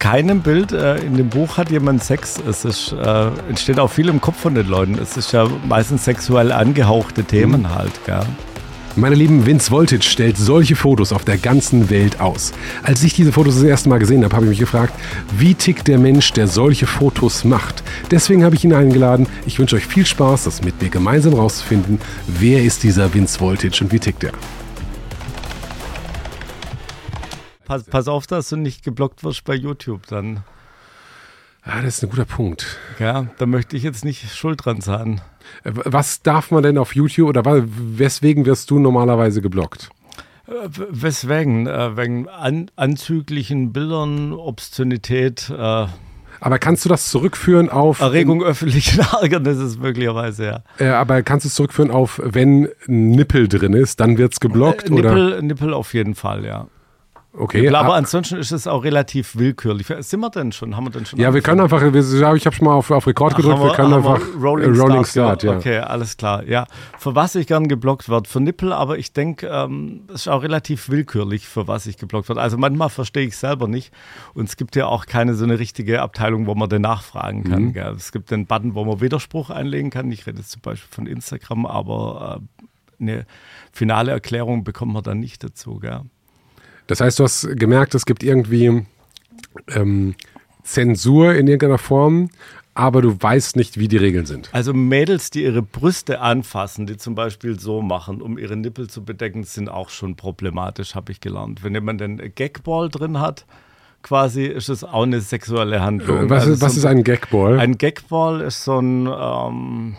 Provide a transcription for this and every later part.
keinem Bild äh, in dem Buch hat jemand Sex. Es ist, äh, entsteht auch viel im Kopf von den Leuten. Es ist ja meistens sexuell angehauchte Themen mhm. halt. Gell? Meine lieben, Vince Voltage stellt solche Fotos auf der ganzen Welt aus. Als ich diese Fotos das erste Mal gesehen habe, habe ich mich gefragt, wie tickt der Mensch, der solche Fotos macht? Deswegen habe ich ihn eingeladen. Ich wünsche euch viel Spaß, das mit mir gemeinsam rauszufinden, wer ist dieser Vince Voltage und wie tickt er? Pass, pass auf, dass du nicht geblockt wirst bei YouTube dann. Ah, das ist ein guter Punkt. Ja, da möchte ich jetzt nicht schuld dran sein. Äh, was darf man denn auf YouTube oder weswegen wirst du normalerweise geblockt? Äh, weswegen? Äh, wegen an, anzüglichen Bildern, Obszönität. Äh, aber kannst du das zurückführen auf. Erregung öffentlichen Ärgernisses möglicherweise, ja. Äh, aber kannst du es zurückführen auf, wenn ein Nippel drin ist, dann wird es geblockt? Äh, Nippel, oder? Nippel auf jeden Fall, ja. Okay. Aber ansonsten ist es auch relativ willkürlich. Sind wir denn schon? Haben wir denn schon? Ja, wir können einfach, wir, ich habe schon mal auf, auf Rekord gedrückt, Ach, wir, wir, können einfach wir Rolling, Rolling Start, Start ja. Okay, alles klar. Ja, für was ich gern geblockt wird, für Nippel, aber ich denke, ähm, es ist auch relativ willkürlich, für was ich geblockt wird. Also manchmal verstehe ich selber nicht und es gibt ja auch keine so eine richtige Abteilung, wo man den nachfragen kann. Mhm. Es gibt den Button, wo man Widerspruch einlegen kann. Ich rede jetzt zum Beispiel von Instagram, aber äh, eine finale Erklärung bekommt man dann nicht dazu. Gell? Das heißt, du hast gemerkt, es gibt irgendwie ähm, Zensur in irgendeiner Form, aber du weißt nicht, wie die Regeln sind. Also Mädels, die ihre Brüste anfassen, die zum Beispiel so machen, um ihre Nippel zu bedecken, sind auch schon problematisch, habe ich gelernt. Wenn jemand einen Gagball drin hat, quasi ist es auch eine sexuelle Handlung. Was, also was so ist ein Gagball? Ein Gagball ist so ein, ähm,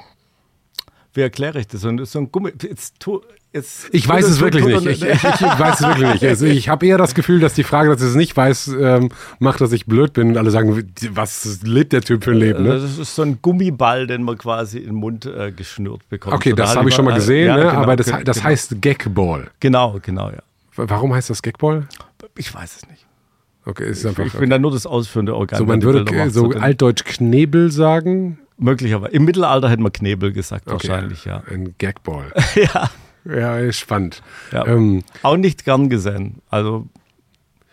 wie erkläre ich das? So ein, so ein Gummi. Jetzt, tu, Jetzt ich weiß es wirklich nicht. Ich, ich, ich, weiß es wirklich nicht. Also ich habe eher das Gefühl, dass die Frage, dass ich es nicht weiß, ähm, macht, dass ich blöd bin und alle sagen, was lebt der Typ für ein Leben? Ne? Das ist so ein Gummiball, den man quasi in den Mund äh, geschnürt bekommt. Okay, das habe ich schon mal gesehen, ja, ne? genau, aber das, das genau. heißt Gagball. Genau, genau, ja. Warum heißt das Gagball? Ich weiß es nicht. Okay, ist einfach. Ich, ich bin da nur das ausführende Organ. So, man würde so altdeutsch Knebel sagen. Möglicherweise. Im Mittelalter hätten wir Knebel gesagt, okay. wahrscheinlich, ja. Ein Gagball. ja. Ja, ist spannend. Ja. Ähm, auch nicht gern gesehen. Also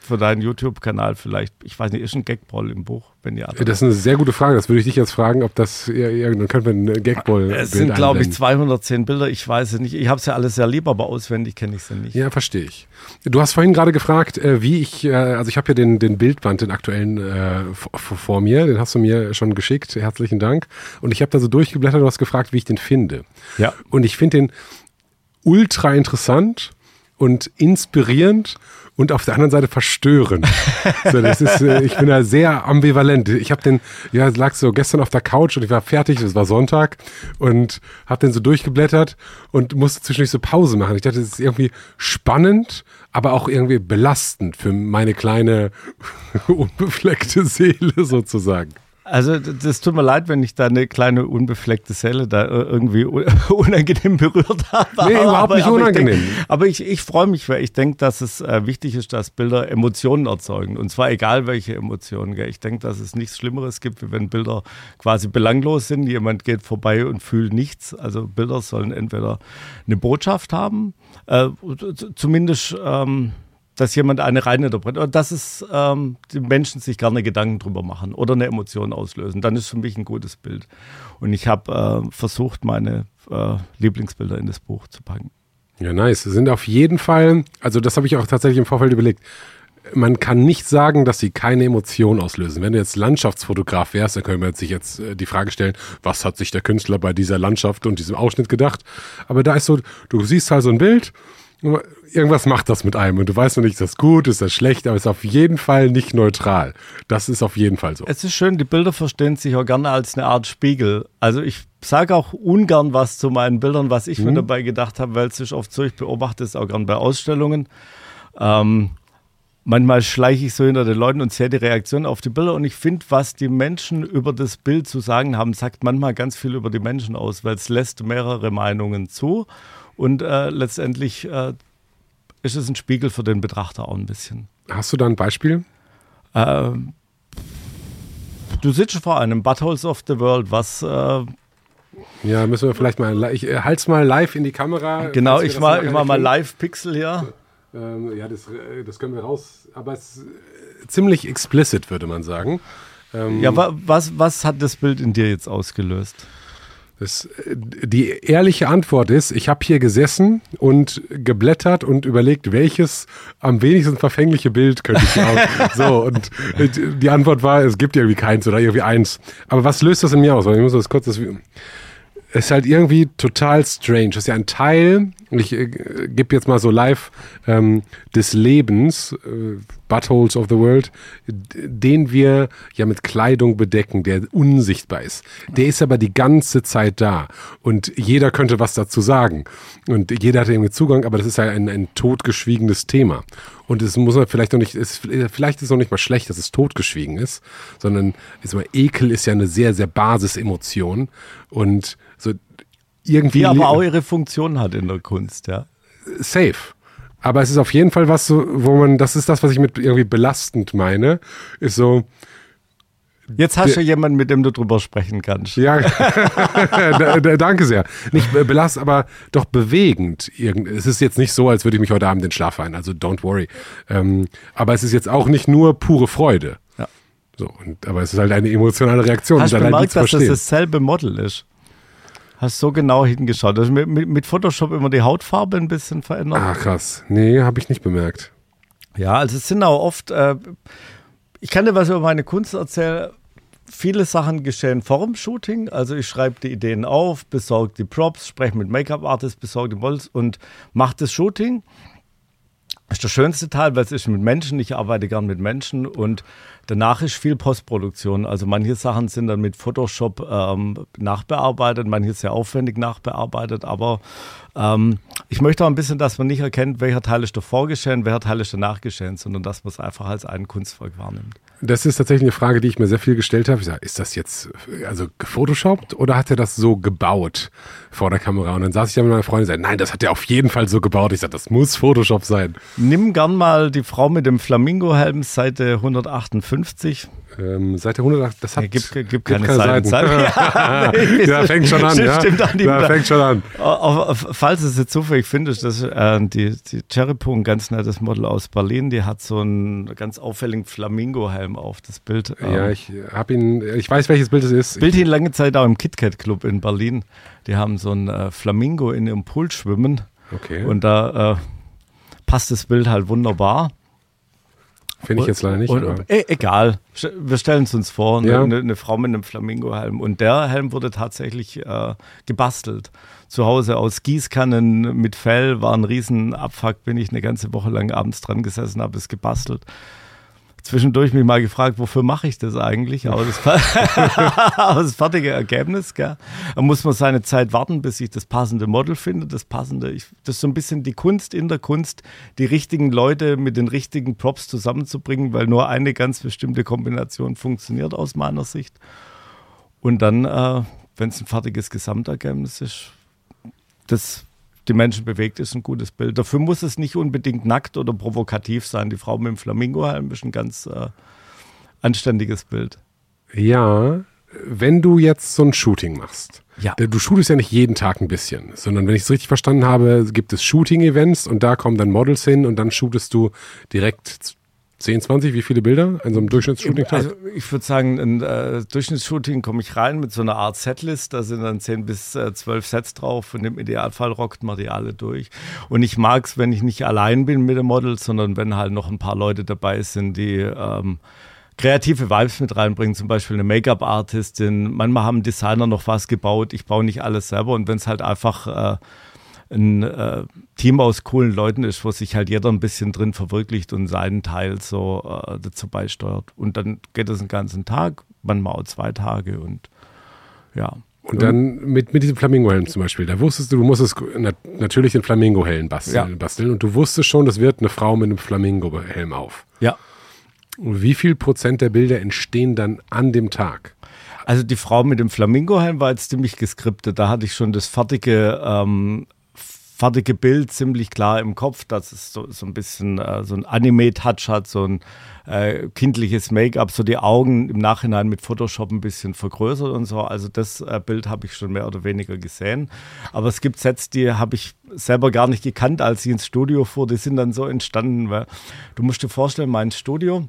für deinen YouTube-Kanal vielleicht, ich weiß nicht, ist ein Gagball im Buch, wenn ja. Das ist eine sehr gute Frage. Das würde ich dich jetzt fragen, ob das, ja, dann könnten wir ein Gagball Es sind, glaube ich, 210 Bilder. Ich weiß es nicht. Ich habe es ja alles sehr lieb, aber auswendig kenne ich es ja nicht. Ja, verstehe ich. Du hast vorhin gerade gefragt, äh, wie ich, äh, also ich habe ja den, den Bildband, den aktuellen äh, vor mir, den hast du mir schon geschickt. Herzlichen Dank. Und ich habe da so durchgeblättert und hast gefragt, wie ich den finde. Ja. Und ich finde den ultra interessant und inspirierend und auf der anderen Seite verstörend. so, das ist, äh, ich bin da sehr ambivalent. Ich habe den, ja, lag so gestern auf der Couch und ich war fertig, es war Sonntag und habe den so durchgeblättert und musste zwischendurch so Pause machen. Ich dachte, das ist irgendwie spannend, aber auch irgendwie belastend für meine kleine unbefleckte Seele sozusagen. Also das tut mir leid, wenn ich da eine kleine unbefleckte Seele da äh, irgendwie unangenehm berührt habe. Nee, aber, überhaupt nicht aber unangenehm. Ich denk, aber ich, ich freue mich, weil ich denke, dass es äh, wichtig ist, dass Bilder Emotionen erzeugen. Und zwar egal welche Emotionen. Gell. Ich denke, dass es nichts Schlimmeres gibt, wie wenn Bilder quasi belanglos sind. Jemand geht vorbei und fühlt nichts. Also Bilder sollen entweder eine Botschaft haben, äh, zumindest... Ähm, dass jemand eine reininterpretiert dass es ähm, die Menschen sich gerne Gedanken drüber machen oder eine Emotion auslösen. Dann ist für mich ein gutes Bild. Und ich habe äh, versucht, meine äh, Lieblingsbilder in das Buch zu packen. Ja, nice. Sie sind auf jeden Fall, also das habe ich auch tatsächlich im Vorfeld überlegt. Man kann nicht sagen, dass sie keine Emotion auslösen. Wenn du jetzt Landschaftsfotograf wärst, dann könnte man sich jetzt äh, die Frage stellen, was hat sich der Künstler bei dieser Landschaft und diesem Ausschnitt gedacht? Aber da ist so, du siehst halt so ein Bild irgendwas macht das mit einem und du weißt noch nicht, ist das gut, ist das schlecht, aber es ist auf jeden Fall nicht neutral. Das ist auf jeden Fall so. Es ist schön, die Bilder verstehen sich auch gerne als eine Art Spiegel. Also ich sage auch ungern was zu meinen Bildern, was ich mhm. mir dabei gedacht habe, weil es ist oft so, ich beobachte es auch gern bei Ausstellungen. Ähm, manchmal schleiche ich so hinter den Leuten und sehe die Reaktion auf die Bilder und ich finde, was die Menschen über das Bild zu sagen haben, sagt manchmal ganz viel über die Menschen aus, weil es lässt mehrere Meinungen zu und äh, letztendlich äh, ist es ein Spiegel für den Betrachter auch ein bisschen. Hast du da ein Beispiel? Äh, du sitzt vor einem Buttholes of the World, was. Äh, ja, müssen wir vielleicht mal. Ich äh, halt's mal live in die Kamera. Genau, ich mal, ich mal, mal live Pixel hier. Ähm, ja, das, äh, das können wir raus, aber es ist ziemlich explicit, würde man sagen. Ähm, ja, wa was, was hat das Bild in dir jetzt ausgelöst? Das, äh, die ehrliche Antwort ist, ich habe hier gesessen und geblättert und überlegt, welches am wenigsten verfängliche Bild könnte ich auch. so, und die Antwort war, es gibt irgendwie keins oder irgendwie eins. Aber was löst das in mir aus? Ich muss das kurz, das, es ist halt irgendwie total strange. Das ist ja ein Teil, ich äh, gebe jetzt mal so live, ähm, des Lebens, äh, Buttholes of the World, den wir ja mit Kleidung bedecken, der unsichtbar ist. Der ist aber die ganze Zeit da. Und jeder könnte was dazu sagen. Und jeder hat irgendwie Zugang, aber das ist ja ein, ein totgeschwiegenes Thema. Und es muss man vielleicht noch nicht, es, vielleicht ist es noch nicht mal schlecht, dass es totgeschwiegen ist, sondern ist mal, Ekel ist ja eine sehr, sehr Basisemotion. Und so irgendwie. Die aber auch ihre Funktion hat in der Kunst, ja. Safe. Aber es ist auf jeden Fall was so, wo man, das ist das, was ich mit irgendwie belastend meine, ist so. Jetzt hast du jemanden, mit dem du drüber sprechen kannst. Ja, danke sehr. Nicht belastend, aber doch bewegend. Es ist jetzt nicht so, als würde ich mich heute Abend in Schlaf ein, also don't worry. Ähm, aber es ist jetzt auch nicht nur pure Freude. Ja. So, und, aber es ist halt eine emotionale Reaktion. Hast du gemerkt, dass das dasselbe Model ist? Hast so genau hingeschaut. Also mit, mit, Photoshop immer die Hautfarbe ein bisschen verändert. Ah, krass. Nee, habe ich nicht bemerkt. Ja, also es sind auch oft, äh, ich kann dir was über meine Kunst erzählen. Viele Sachen geschehen vor dem Shooting. Also ich schreibe die Ideen auf, besorge die Props, spreche mit Make-up-Artists, besorge die Models und mache das Shooting. Das ist der schönste Teil, weil es ist mit Menschen. Ich arbeite gern mit Menschen und Danach ist viel Postproduktion. Also manche Sachen sind dann mit Photoshop ähm, nachbearbeitet, manche sehr aufwendig nachbearbeitet. Aber ähm, ich möchte auch ein bisschen, dass man nicht erkennt, welcher Teil ist davor geschehen, welcher Teil ist danach geschehen, sondern dass man es einfach als ein Kunstwerk wahrnimmt. Das ist tatsächlich eine Frage, die ich mir sehr viel gestellt habe. Ich sage, ist das jetzt also gefotoshoppt oder hat er das so gebaut vor der Kamera? Und dann saß ich da mit meiner Freundin und sagte, nein, das hat er auf jeden Fall so gebaut. Ich sage, das muss Photoshop sein. Nimm gern mal die Frau mit dem Flamingo-Helm, Seite 158. Ähm, Seite 108, das hat ja, gibt, gibt, gibt keine, keine Seiten. Seiten. ja, nee, ja, fängt schon an. ja. Stimmt an da fängt schon an. Falls es jetzt zufällig findest, das äh, die, die Cherrypo, ein ganz nettes Model aus Berlin, die hat so einen ganz auffälligen Flamingo-Helm auf, das Bild. Ja, ähm, ich habe ihn, ich weiß, welches Bild es ist. Bild ihn lange Zeit auch im KitKat Club in Berlin. Die haben so ein äh, Flamingo in ihrem Pool schwimmen. Okay. Und da äh, passt das Bild halt wunderbar. Finde ich jetzt leider nicht. Und, e egal, wir stellen es uns vor, ja. eine, eine, Frau mit einem Flamingo-Helm. Und der Helm wurde tatsächlich äh, gebastelt. Zu Hause aus Gießkannen mit Fell, war ein Riesenabfuck, bin ich eine ganze Woche lang abends dran gesessen, habe es gebastelt zwischendurch mich mal gefragt, wofür mache ich das eigentlich? Aber das, aber das fertige Ergebnis, gell? da muss man seine Zeit warten, bis ich das passende Model finde. Das passende, ich, das ist so ein bisschen die Kunst in der Kunst, die richtigen Leute mit den richtigen Props zusammenzubringen, weil nur eine ganz bestimmte Kombination funktioniert aus meiner Sicht. Und dann, äh, wenn es ein fertiges Gesamtergebnis ist, das die Menschen bewegt, ist ein gutes Bild. Dafür muss es nicht unbedingt nackt oder provokativ sein. Die Frau mit dem Flamingo-Helm ist ein ganz äh, anständiges Bild. Ja, wenn du jetzt so ein Shooting machst, ja. du shootest ja nicht jeden Tag ein bisschen, sondern wenn ich es richtig verstanden habe, gibt es Shooting-Events und da kommen dann Models hin und dann shootest du direkt 10, 20, wie viele Bilder in so einem Durchschnittsshooting? Also ich würde sagen, ein äh, Durchschnittsshooting komme ich rein mit so einer Art Setlist, da sind dann 10 bis äh, 12 Sets drauf und im Idealfall rockt man die alle durch. Und ich mag es, wenn ich nicht allein bin mit dem Model, sondern wenn halt noch ein paar Leute dabei sind, die ähm, kreative Vibes mit reinbringen, zum Beispiel eine Make-up-Artistin. Manchmal haben Designer noch was gebaut, ich baue nicht alles selber und wenn es halt einfach... Äh, ein äh, Team aus coolen Leuten ist, wo sich halt jeder ein bisschen drin verwirklicht und seinen Teil so äh, dazu beisteuert. Und dann geht es einen ganzen Tag, manchmal auch zwei Tage und ja. Und dann mit, mit diesem Flamingo-Helm zum Beispiel, da wusstest du, du musstest nat natürlich den Flamingo-Helm basteln, ja. basteln und du wusstest schon, das wird eine Frau mit einem Flamingo-Helm auf. Ja. Und wie viel Prozent der Bilder entstehen dann an dem Tag? Also die Frau mit dem Flamingo-Helm war jetzt ziemlich geskriptet. Da hatte ich schon das fertige ähm, fertige Bild ziemlich klar im Kopf, dass es so, so ein bisschen äh, so ein Anime-Touch hat, so ein äh, kindliches Make-up, so die Augen im Nachhinein mit Photoshop ein bisschen vergrößert und so. Also das äh, Bild habe ich schon mehr oder weniger gesehen. Aber es gibt Sets, die habe ich selber gar nicht gekannt, als ich ins Studio fuhr. Die sind dann so entstanden, weil du musst dir vorstellen, mein Studio,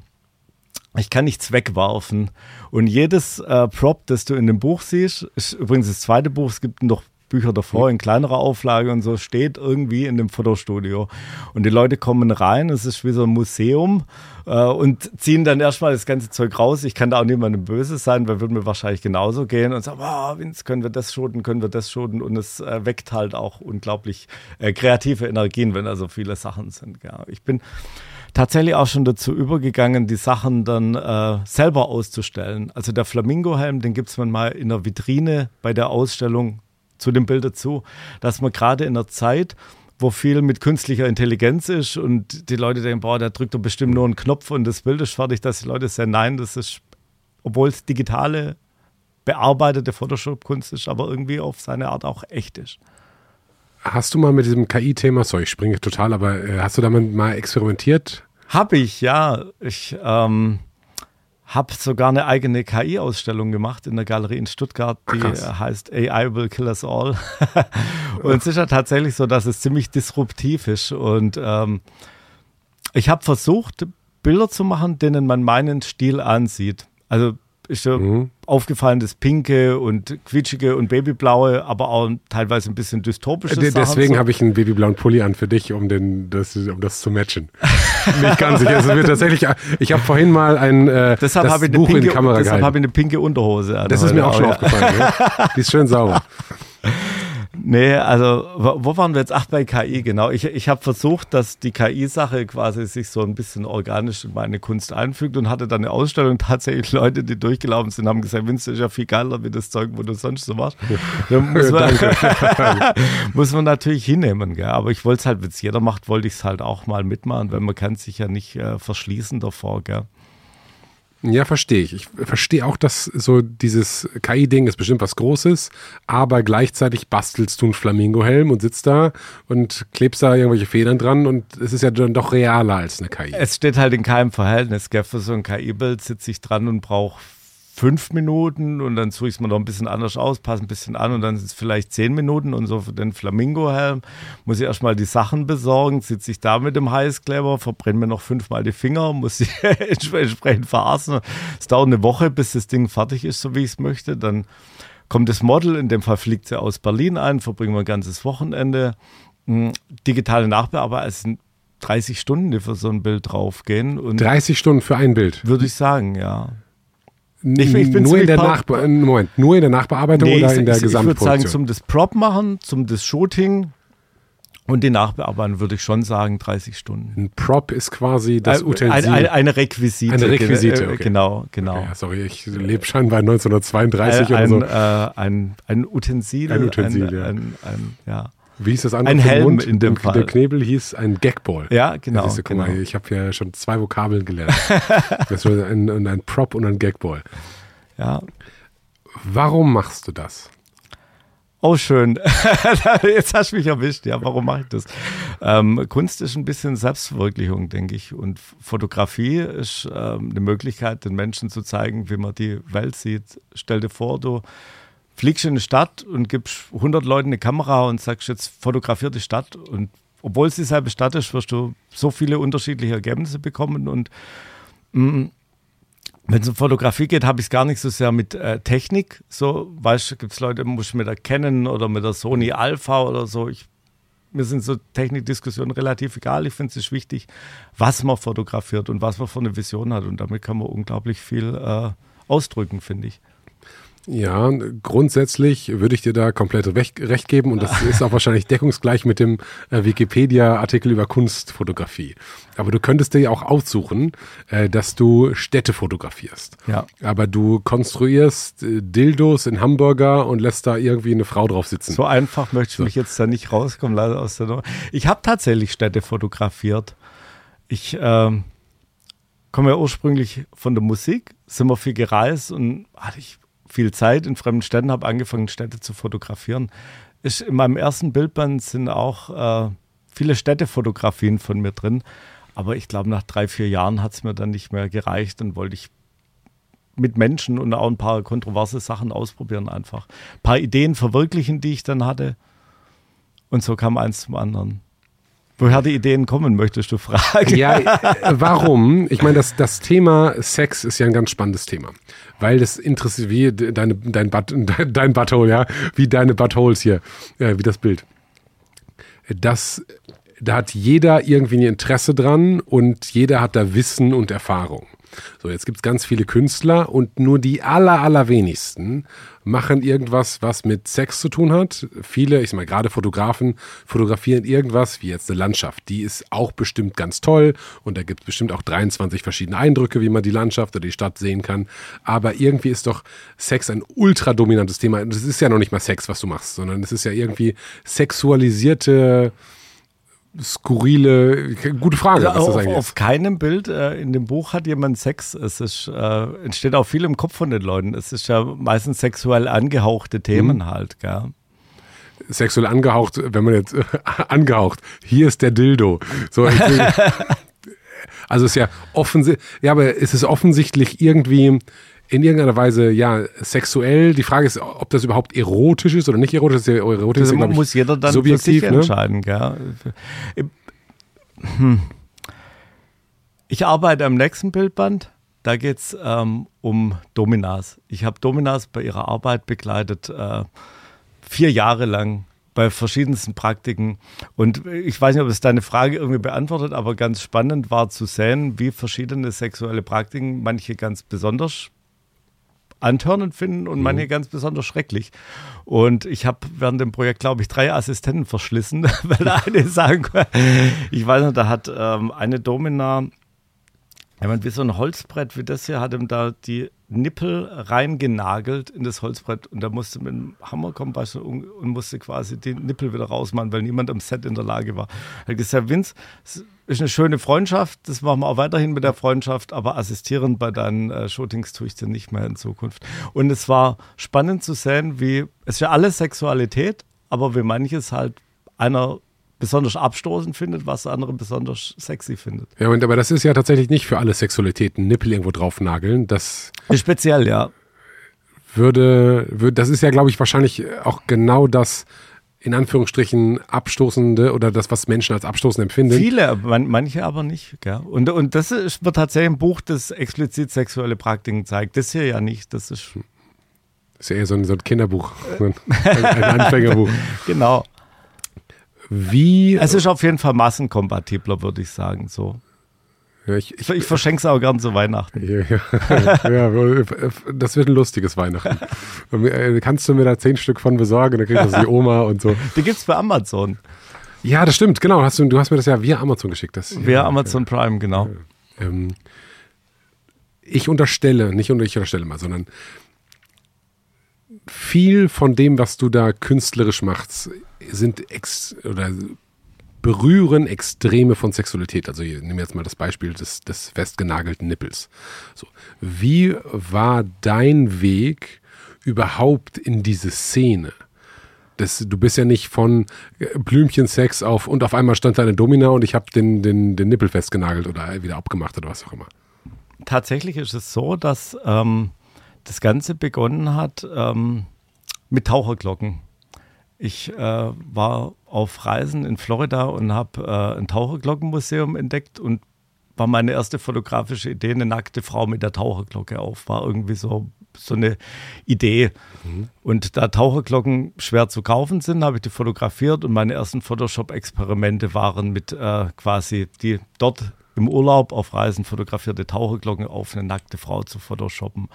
ich kann nichts wegwerfen. Und jedes äh, Prop, das du in dem Buch siehst, ist übrigens das zweite Buch, es gibt noch Bücher davor in kleinerer Auflage und so, steht irgendwie in dem Fotostudio. Und die Leute kommen rein, es ist wie so ein Museum äh, und ziehen dann erstmal das ganze Zeug raus. Ich kann da auch niemandem böse sein, weil würde mir wahrscheinlich genauso gehen und sagen, wow, Vince, können wir das shooten, können wir das shooten und es äh, weckt halt auch unglaublich äh, kreative Energien, wenn da so viele Sachen sind. Ja. Ich bin tatsächlich auch schon dazu übergegangen, die Sachen dann äh, selber auszustellen. Also der Flamingo-Helm, den gibt es mal in der Vitrine bei der Ausstellung zu dem Bild dazu, dass man gerade in einer Zeit, wo viel mit künstlicher Intelligenz ist und die Leute denken, boah, der drückt doch bestimmt nur einen Knopf und das Bild ist fertig, dass die Leute sagen, nein, das ist, obwohl es digitale, bearbeitete Photoshop-Kunst ist, aber irgendwie auf seine Art auch echt ist. Hast du mal mit diesem KI-Thema, sorry, ich springe total, aber äh, hast du damit mal experimentiert? Hab ich, ja. Ich, ähm, habe sogar eine eigene KI-Ausstellung gemacht in der Galerie in Stuttgart, die Ach, heißt AI Will Kill Us All. und es ist ja tatsächlich so, dass es ziemlich disruptiv ist. Und ähm, ich habe versucht, Bilder zu machen, denen man meinen Stil ansieht. Also ist ja mhm. aufgefallen, das Pinke und Quietschige und Babyblaue, aber auch teilweise ein bisschen dystopische äh, Deswegen so. habe ich einen babyblauen Pulli an für dich, um, den, das, um das zu matchen. Nicht ganz sicher. Es wird tatsächlich, ich habe vorhin mal ein äh, deshalb das Buch pinke, in die Kamera Deshalb habe ich eine pinke Unterhose an. Das ist mir auch schon aufgefallen. Ja. Die ist schön sauber. Nee, also wo waren wir jetzt? Ach, bei KI, genau. Ich, ich habe versucht, dass die KI-Sache quasi sich so ein bisschen organisch in meine Kunst einfügt und hatte dann eine Ausstellung. Tatsächlich Leute, die durchgelaufen sind, haben gesagt, Vince, ist ja viel geiler wie das Zeug, wo du sonst so machst. Da muss man, muss man natürlich hinnehmen. Gell? Aber ich wollte es halt, wenn es jeder macht, wollte ich es halt auch mal mitmachen, weil man kann sich ja nicht äh, verschließen davor. Gell? Ja, verstehe ich. Ich verstehe auch, dass so dieses KI-Ding ist bestimmt was Großes, aber gleichzeitig bastelst du einen Flamingo-Helm und sitzt da und klebst da irgendwelche Federn dran und es ist ja dann doch realer als eine KI. Es steht halt in keinem Verhältnis. Gell? Für so ein KI-Bild sitze ich dran und brauche fünf Minuten und dann suche ich es mir noch ein bisschen anders aus, passe ein bisschen an und dann sind es vielleicht zehn Minuten und so für den Flamingo-Helm muss ich erstmal die Sachen besorgen, sitze ich da mit dem Heißkleber, verbrenne mir noch fünfmal die Finger, muss sie entsprechend verarzten. Es dauert eine Woche, bis das Ding fertig ist, so wie ich es möchte. Dann kommt das Model, in dem Fall fliegt sie aus Berlin ein, verbringen wir ein ganzes Wochenende. Hm, digitale Nachbearbeitung, es sind 30 Stunden, die für so ein Bild draufgehen. Und 30 Stunden für ein Bild? Würde ich sagen, ja. Ich, ich nur, in der Nachbe Moment, nur in der Nachbearbeitung nee, oder ich, in der ich, Gesamtproduktion? Ich würde sagen, zum das Prop machen, zum das Shooting und die Nachbearbeitung würde ich schon sagen 30 Stunden. Ein Prop ist quasi das äh, Utensil. Eine, eine, Requisite. Eine Requisite, okay. Genau, genau. Okay, sorry, ich lebe scheinbar 1932 ein, oder so. Äh, ein, ein Utensil. Ein Utensil, ein, ja. Ein, ein, ja. Wie hieß das andere? Ein Helm Mund? in dem Fall. Der Knebel hieß ein Gagball. Ja, genau. Du, genau. Mal, ich habe ja schon zwei Vokabeln gelernt. das war ein, ein Prop und ein Gagball. Ja. Warum machst du das? Oh, schön. Jetzt hast du mich erwischt. Ja, warum mache ich das? Ähm, Kunst ist ein bisschen Selbstverwirklichung, denke ich. Und Fotografie ist ähm, eine Möglichkeit, den Menschen zu zeigen, wie man die Welt sieht. Stell dir vor, du fliegst in eine Stadt und gibst 100 Leuten eine Kamera und sagst, jetzt fotografier die Stadt. Und obwohl es dieselbe Stadt ist, wirst du so viele unterschiedliche Ergebnisse bekommen. Und mm, wenn es um Fotografie geht, habe ich es gar nicht so sehr mit äh, Technik. So, weißt du, gibt es Leute, muss ich mit der Canon oder mit der Sony Alpha oder so. Ich, mir sind so Technikdiskussionen relativ egal. Ich finde es wichtig, was man fotografiert und was man für eine Vision hat. Und damit kann man unglaublich viel äh, ausdrücken, finde ich. Ja, grundsätzlich würde ich dir da komplett recht geben und das ist auch wahrscheinlich deckungsgleich mit dem äh, Wikipedia-Artikel über Kunstfotografie. Aber du könntest dir ja auch aussuchen, äh, dass du Städte fotografierst. Ja. Aber du konstruierst äh, Dildos in Hamburger und lässt da irgendwie eine Frau drauf sitzen. So einfach möchte ich so. mich jetzt da nicht rauskommen leider aus der Nummer. Ich habe tatsächlich Städte fotografiert. Ich ähm, komme ja ursprünglich von der Musik, sind wir viel gereist und hatte ich viel Zeit in fremden Städten, habe angefangen, Städte zu fotografieren. ist in meinem ersten Bildband sind auch äh, viele Städtefotografien von mir drin. Aber ich glaube, nach drei, vier Jahren hat es mir dann nicht mehr gereicht und wollte ich mit Menschen und auch ein paar kontroverse Sachen ausprobieren einfach. Ein paar Ideen verwirklichen, die ich dann hatte. Und so kam eins zum anderen. Woher die Ideen kommen, möchtest du fragen? Ja, äh, warum? Ich meine, das, das Thema Sex ist ja ein ganz spannendes Thema. Weil das interessiert, wie deine, dein, Butt, dein Butthole, ja, wie deine Buttholes hier, äh, wie das Bild. Das, da hat jeder irgendwie ein Interesse dran und jeder hat da Wissen und Erfahrung. So, jetzt gibt es ganz viele Künstler und nur die aller, allerwenigsten machen irgendwas, was mit Sex zu tun hat. Viele, ich mal, gerade Fotografen fotografieren irgendwas, wie jetzt eine Landschaft. Die ist auch bestimmt ganz toll und da gibt es bestimmt auch 23 verschiedene Eindrücke, wie man die Landschaft oder die Stadt sehen kann. Aber irgendwie ist doch Sex ein ultra dominantes Thema. Das ist ja noch nicht mal Sex, was du machst, sondern es ist ja irgendwie sexualisierte skurrile, gute Frage. Also auf, auf, keinem Bild äh, in dem Buch hat jemand Sex. Es ist, äh, entsteht auch viel im Kopf von den Leuten. Es ist ja meistens sexuell angehauchte Themen mhm. halt. Gell? Sexuell angehaucht, wenn man jetzt äh, angehaucht, hier ist der Dildo. So, also ist ja offensichtlich, ja, aber es ist offensichtlich irgendwie in irgendeiner Weise ja sexuell. Die Frage ist, ob das überhaupt erotisch ist oder nicht erotisch. Das ist ja, erotisch das ist, muss ich, jeder dann subjektiv, ne? entscheiden. Gell? Hm. Ich arbeite am nächsten Bildband. Da geht es ähm, um Dominas. Ich habe Dominas bei ihrer Arbeit begleitet, äh, vier Jahre lang bei verschiedensten Praktiken. Und ich weiß nicht, ob es deine Frage irgendwie beantwortet, aber ganz spannend war zu sehen, wie verschiedene sexuelle Praktiken, manche ganz besonders antörnend finden und manche mhm. ganz besonders schrecklich. Und ich habe während dem Projekt, glaube ich, drei Assistenten verschlissen, weil der eine sagen ich weiß nicht, da hat ähm, eine Domina, meine, wie so ein Holzbrett wie das hier, hat ihm da die Nippel reingenagelt in das Holzbrett und da musste mit dem Hammer kommen und, und musste quasi die Nippel wieder rausmachen, weil niemand am Set in der Lage war. Er hat gesagt, Vince, ist eine schöne Freundschaft, das machen wir auch weiterhin mit der Freundschaft, aber assistieren bei deinen äh, Shootings tue ich dir nicht mehr in Zukunft. Und es war spannend zu sehen, wie, es ist ja alles Sexualität, aber wie manches halt einer besonders abstoßend findet, was der andere besonders sexy findet. Ja, und aber das ist ja tatsächlich nicht für alle Sexualitäten Nippel irgendwo drauf nageln. Das speziell, ja. Würde, würde das ist ja, glaube ich, wahrscheinlich auch genau das, in Anführungsstrichen abstoßende oder das, was Menschen als abstoßend empfinden. Viele, man, manche aber nicht. Gell? Und, und das ist, wird tatsächlich ein Buch, das explizit sexuelle Praktiken zeigt. Das hier ja nicht. Das ist. Das ist ja eher so ein, so ein Kinderbuch, so ein, ein Anfängerbuch. genau. Wie. Es ist auf jeden Fall massenkompatibler, würde ich sagen. So. Ja, ich, ich, ich verschenke es auch gern zu Weihnachten. Ja, ja, ja, das wird ein lustiges Weihnachten. Äh, kannst du mir da zehn Stück von besorgen? Dann kriegt das die Oma und so. Die gibt es bei Amazon. Ja, das stimmt, genau. Hast du, du hast mir das ja via Amazon geschickt. Das, via Amazon Prime, genau. Ähm, ich unterstelle, nicht ich unterstelle mal, sondern viel von dem, was du da künstlerisch machst, sind ex oder berühren Extreme von Sexualität. Also ich nehme jetzt mal das Beispiel des, des festgenagelten Nippels. So. Wie war dein Weg überhaupt in diese Szene? Das, du bist ja nicht von Blümchensex auf und auf einmal stand da eine Domina und ich habe den, den, den Nippel festgenagelt oder wieder abgemacht oder was auch immer. Tatsächlich ist es so, dass ähm, das Ganze begonnen hat ähm, mit Taucherglocken. Ich äh, war auf Reisen in Florida und habe äh, ein Taucherglockenmuseum entdeckt und war meine erste fotografische Idee eine nackte Frau mit der Taucherglocke auf. War irgendwie so, so eine Idee. Mhm. Und da Taucherglocken schwer zu kaufen sind, habe ich die fotografiert und meine ersten Photoshop-Experimente waren mit äh, quasi die dort im Urlaub auf Reisen fotografierte Taucherglocken auf eine nackte Frau zu photoshoppen.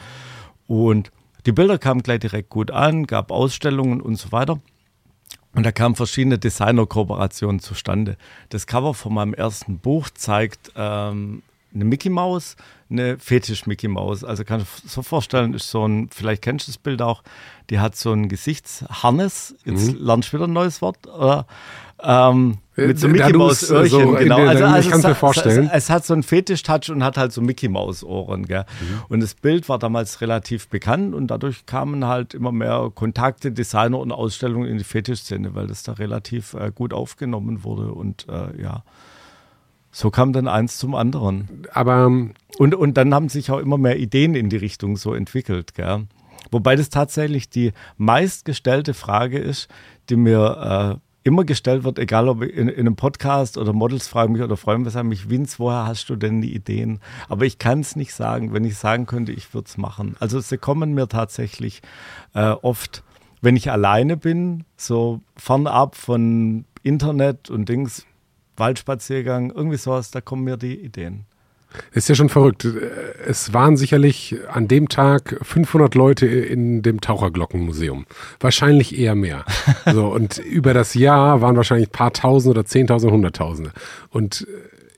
Und die Bilder kamen gleich direkt gut an, gab Ausstellungen und so weiter. Und da kamen verschiedene Designer-Kooperationen zustande. Das Cover von meinem ersten Buch zeigt ähm, eine Mickey Maus, eine Fetisch-Mickey Maus. Also kann ich so vorstellen, ist so ein, vielleicht kennst du das Bild auch, die hat so ein Gesichtsharnes, jetzt mhm. lernst du wieder ein neues Wort, oder? Ähm, mit so Äh, Mickey Maus es Öhrchen, so genau. der- Also, ich also kann's es mir hat- vorstellen. Es, es hat so einen Fetisch-Touch und hat halt so Mickey Maus Ohren, gell. Mhm. Und das Bild war damals relativ bekannt und dadurch kamen halt immer mehr Kontakte, Designer und Ausstellungen in die Fetischszene, weil das da relativ äh, gut aufgenommen wurde und äh, ja. So kam dann eins zum anderen. Aber Und, und dann haben sich auch immer mehr Ideen in die Richtung so entwickelt. Gell? Wobei das tatsächlich die meistgestellte Frage ist, die mir äh, immer gestellt wird, egal ob in, in einem Podcast oder Models fragen mich oder Freunde sagen mich, Vince, woher hast du denn die Ideen? Aber ich kann es nicht sagen. Wenn ich sagen könnte, ich würde es machen. Also sie kommen mir tatsächlich äh, oft, wenn ich alleine bin, so fernab von Internet und Dings, Waldspaziergang, irgendwie sowas, da kommen mir die Ideen. Ist ja schon verrückt. Es waren sicherlich an dem Tag 500 Leute in dem Taucherglockenmuseum. Wahrscheinlich eher mehr. So, und über das Jahr waren wahrscheinlich ein paar Tausend oder Zehntausend, Hunderttausende. Und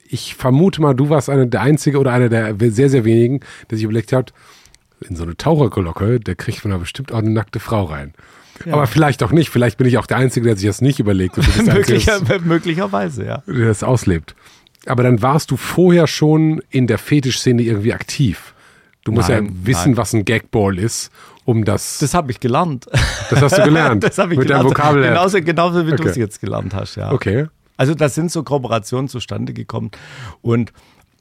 ich vermute mal, du warst einer der Einzige oder einer der sehr, sehr wenigen, der sich überlegt hat, in so eine Taucherglocke, der kriegt man da bestimmt auch eine nackte Frau rein. Aber vielleicht auch nicht. Vielleicht bin ich auch der Einzige, der sich das nicht überlegt. Einzige, Möglicher, der möglicherweise, ja. der das auslebt. Aber dann warst du vorher schon in der Fetischszene irgendwie aktiv. Du musst Nein, ja wissen, nein. was ein Gagball ist, um das. Das habe ich gelernt. Das hast du gelernt. das habe ich Mit gelernt. Genauso, genauso wie du Okay. es jetzt gelernt hast, ja. Okay. Also da sind so Kooperationen zustande gekommen und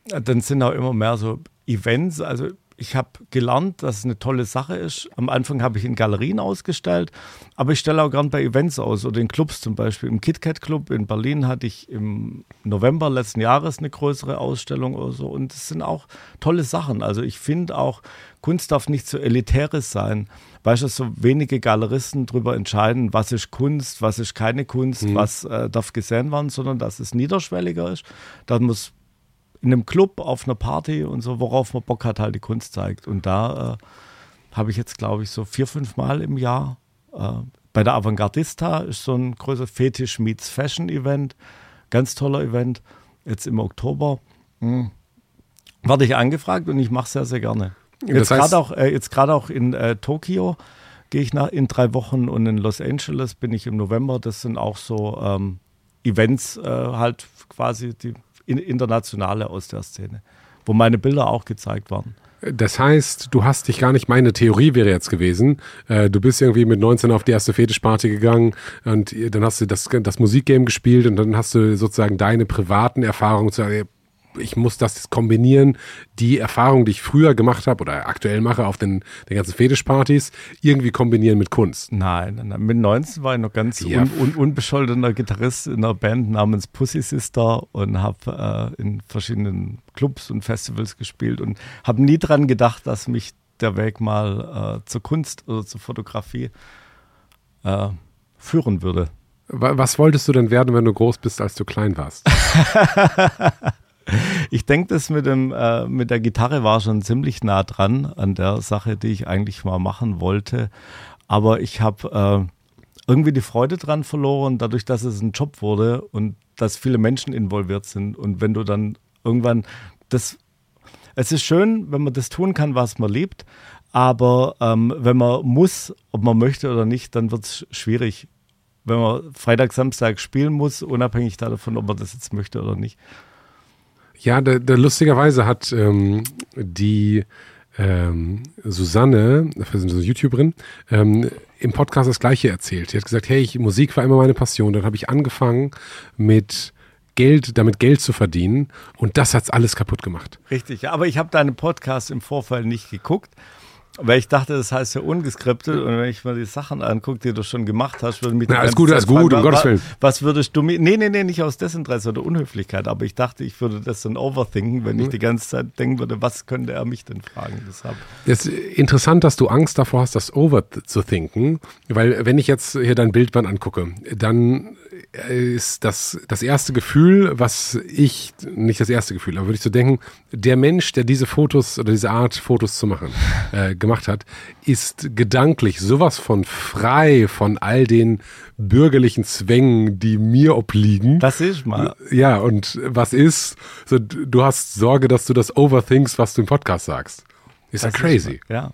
dann sind auch immer mehr so Events. Also ich habe gelernt, dass es eine tolle Sache ist. Am Anfang habe ich in Galerien ausgestellt, aber ich stelle auch gern bei Events aus oder in Clubs zum Beispiel. Im KitKat Club in Berlin hatte ich im November letzten Jahres eine größere Ausstellung oder so und das sind auch tolle Sachen. Also ich finde auch, Kunst darf nicht so elitäres sein. Weißt du, so wenige Galeristen darüber entscheiden, was ist Kunst, was ist keine Kunst, was äh, darf gesehen werden, sondern dass es niederschwelliger ist. Da muss in einem Club, auf einer Party und so, worauf man Bock hat, halt die Kunst zeigt. Und da äh, habe ich jetzt, glaube ich, so vier, fünf Mal im Jahr äh, bei der Avantgardista ist so ein größer Fetisch meets Fashion Event. Ganz toller Event. Jetzt im Oktober. Hm. Werde ich angefragt und ich mache sehr, sehr gerne. Das Jetzt heißt- gerade auch, äh, jetzt auch in äh, Tokio gehe ich nach, in drei Wochen und in Los Angeles bin ich im November. Das sind auch so ähm, Events, äh, halt quasi die in, internationale aus der Szene, wo meine Bilder auch gezeigt waren. Das heißt, du hast dich gar nicht, meine Theorie wäre jetzt gewesen, äh, du bist irgendwie mit 19 auf die erste Fetischparty gegangen und dann hast du das, das Musikgame gespielt und dann hast du sozusagen deine privaten Erfahrungen zu sagen, ich muss das kombinieren, die Erfahrung, die ich früher gemacht habe oder aktuell mache auf den, den ganzen Fetischpartys, irgendwie kombinieren mit Kunst. Nein, nein, nein. mit 19 war ich noch ganz Ja. un, un, unbescholtener Gitarrist in einer Band namens Pussy Sister und habe äh, in verschiedenen Clubs und Festivals gespielt und habe nie dran gedacht, dass mich der Weg mal äh, zur Kunst oder zur Fotografie äh, führen würde. Wa- Was wolltest du denn werden, wenn du groß bist, als du klein warst? Ich denke, das mit, dem, äh, mit der Gitarre war schon ziemlich nah dran an der Sache, die ich eigentlich mal machen wollte. Aber ich habe äh, irgendwie die Freude dran verloren, dadurch, dass es ein Job wurde und dass viele Menschen involviert sind. Und wenn du dann irgendwann das. Es ist schön, wenn man das tun kann, was man liebt. Aber ähm, wenn man muss, ob man möchte oder nicht, dann wird es schwierig. Wenn man Freitag, Samstag spielen muss, unabhängig davon, ob man das jetzt möchte oder nicht. Ja, der, der lustigerweise hat ähm, die ähm, Susanne, das ist eine YouTuberin, ähm, im Podcast das Gleiche erzählt. Sie hat gesagt, hey, ich, Musik war immer meine Passion. Dann habe ich angefangen mit Geld, damit Geld zu verdienen und das hat's alles kaputt gemacht. Richtig, aber ich habe deinen Podcast im Vorfall nicht geguckt, weil ich dachte, das heißt ja ungeskriptet und wenn ich mir die Sachen angucke, die du schon gemacht hast, würde mich Na, alles gut, alles gut, um Gottes Willen. Was würdest du mir, nee, nee, nee, nicht aus Desinteresse oder Unhöflichkeit, aber ich dachte, ich würde das dann overthinken, wenn Mhm. ich die ganze Zeit denken würde, was könnte er mich denn fragen, deshalb. Es ist interessant, dass du Angst davor hast, das over zu thinken, weil wenn ich jetzt hier dein Bildband angucke, dann ist das das erste Gefühl, was ich, nicht das erste Gefühl, aber würde ich so denken, der Mensch, der diese Fotos oder diese Art Fotos zu machen, äh, gemacht hat, ist gedanklich sowas von frei von all den bürgerlichen Zwängen, die mir obliegen. Das ist mal. Ja, und was ist, so, du hast Sorge, dass du das overthinkst, was du im Podcast sagst. Ist ja das crazy. Ist ja.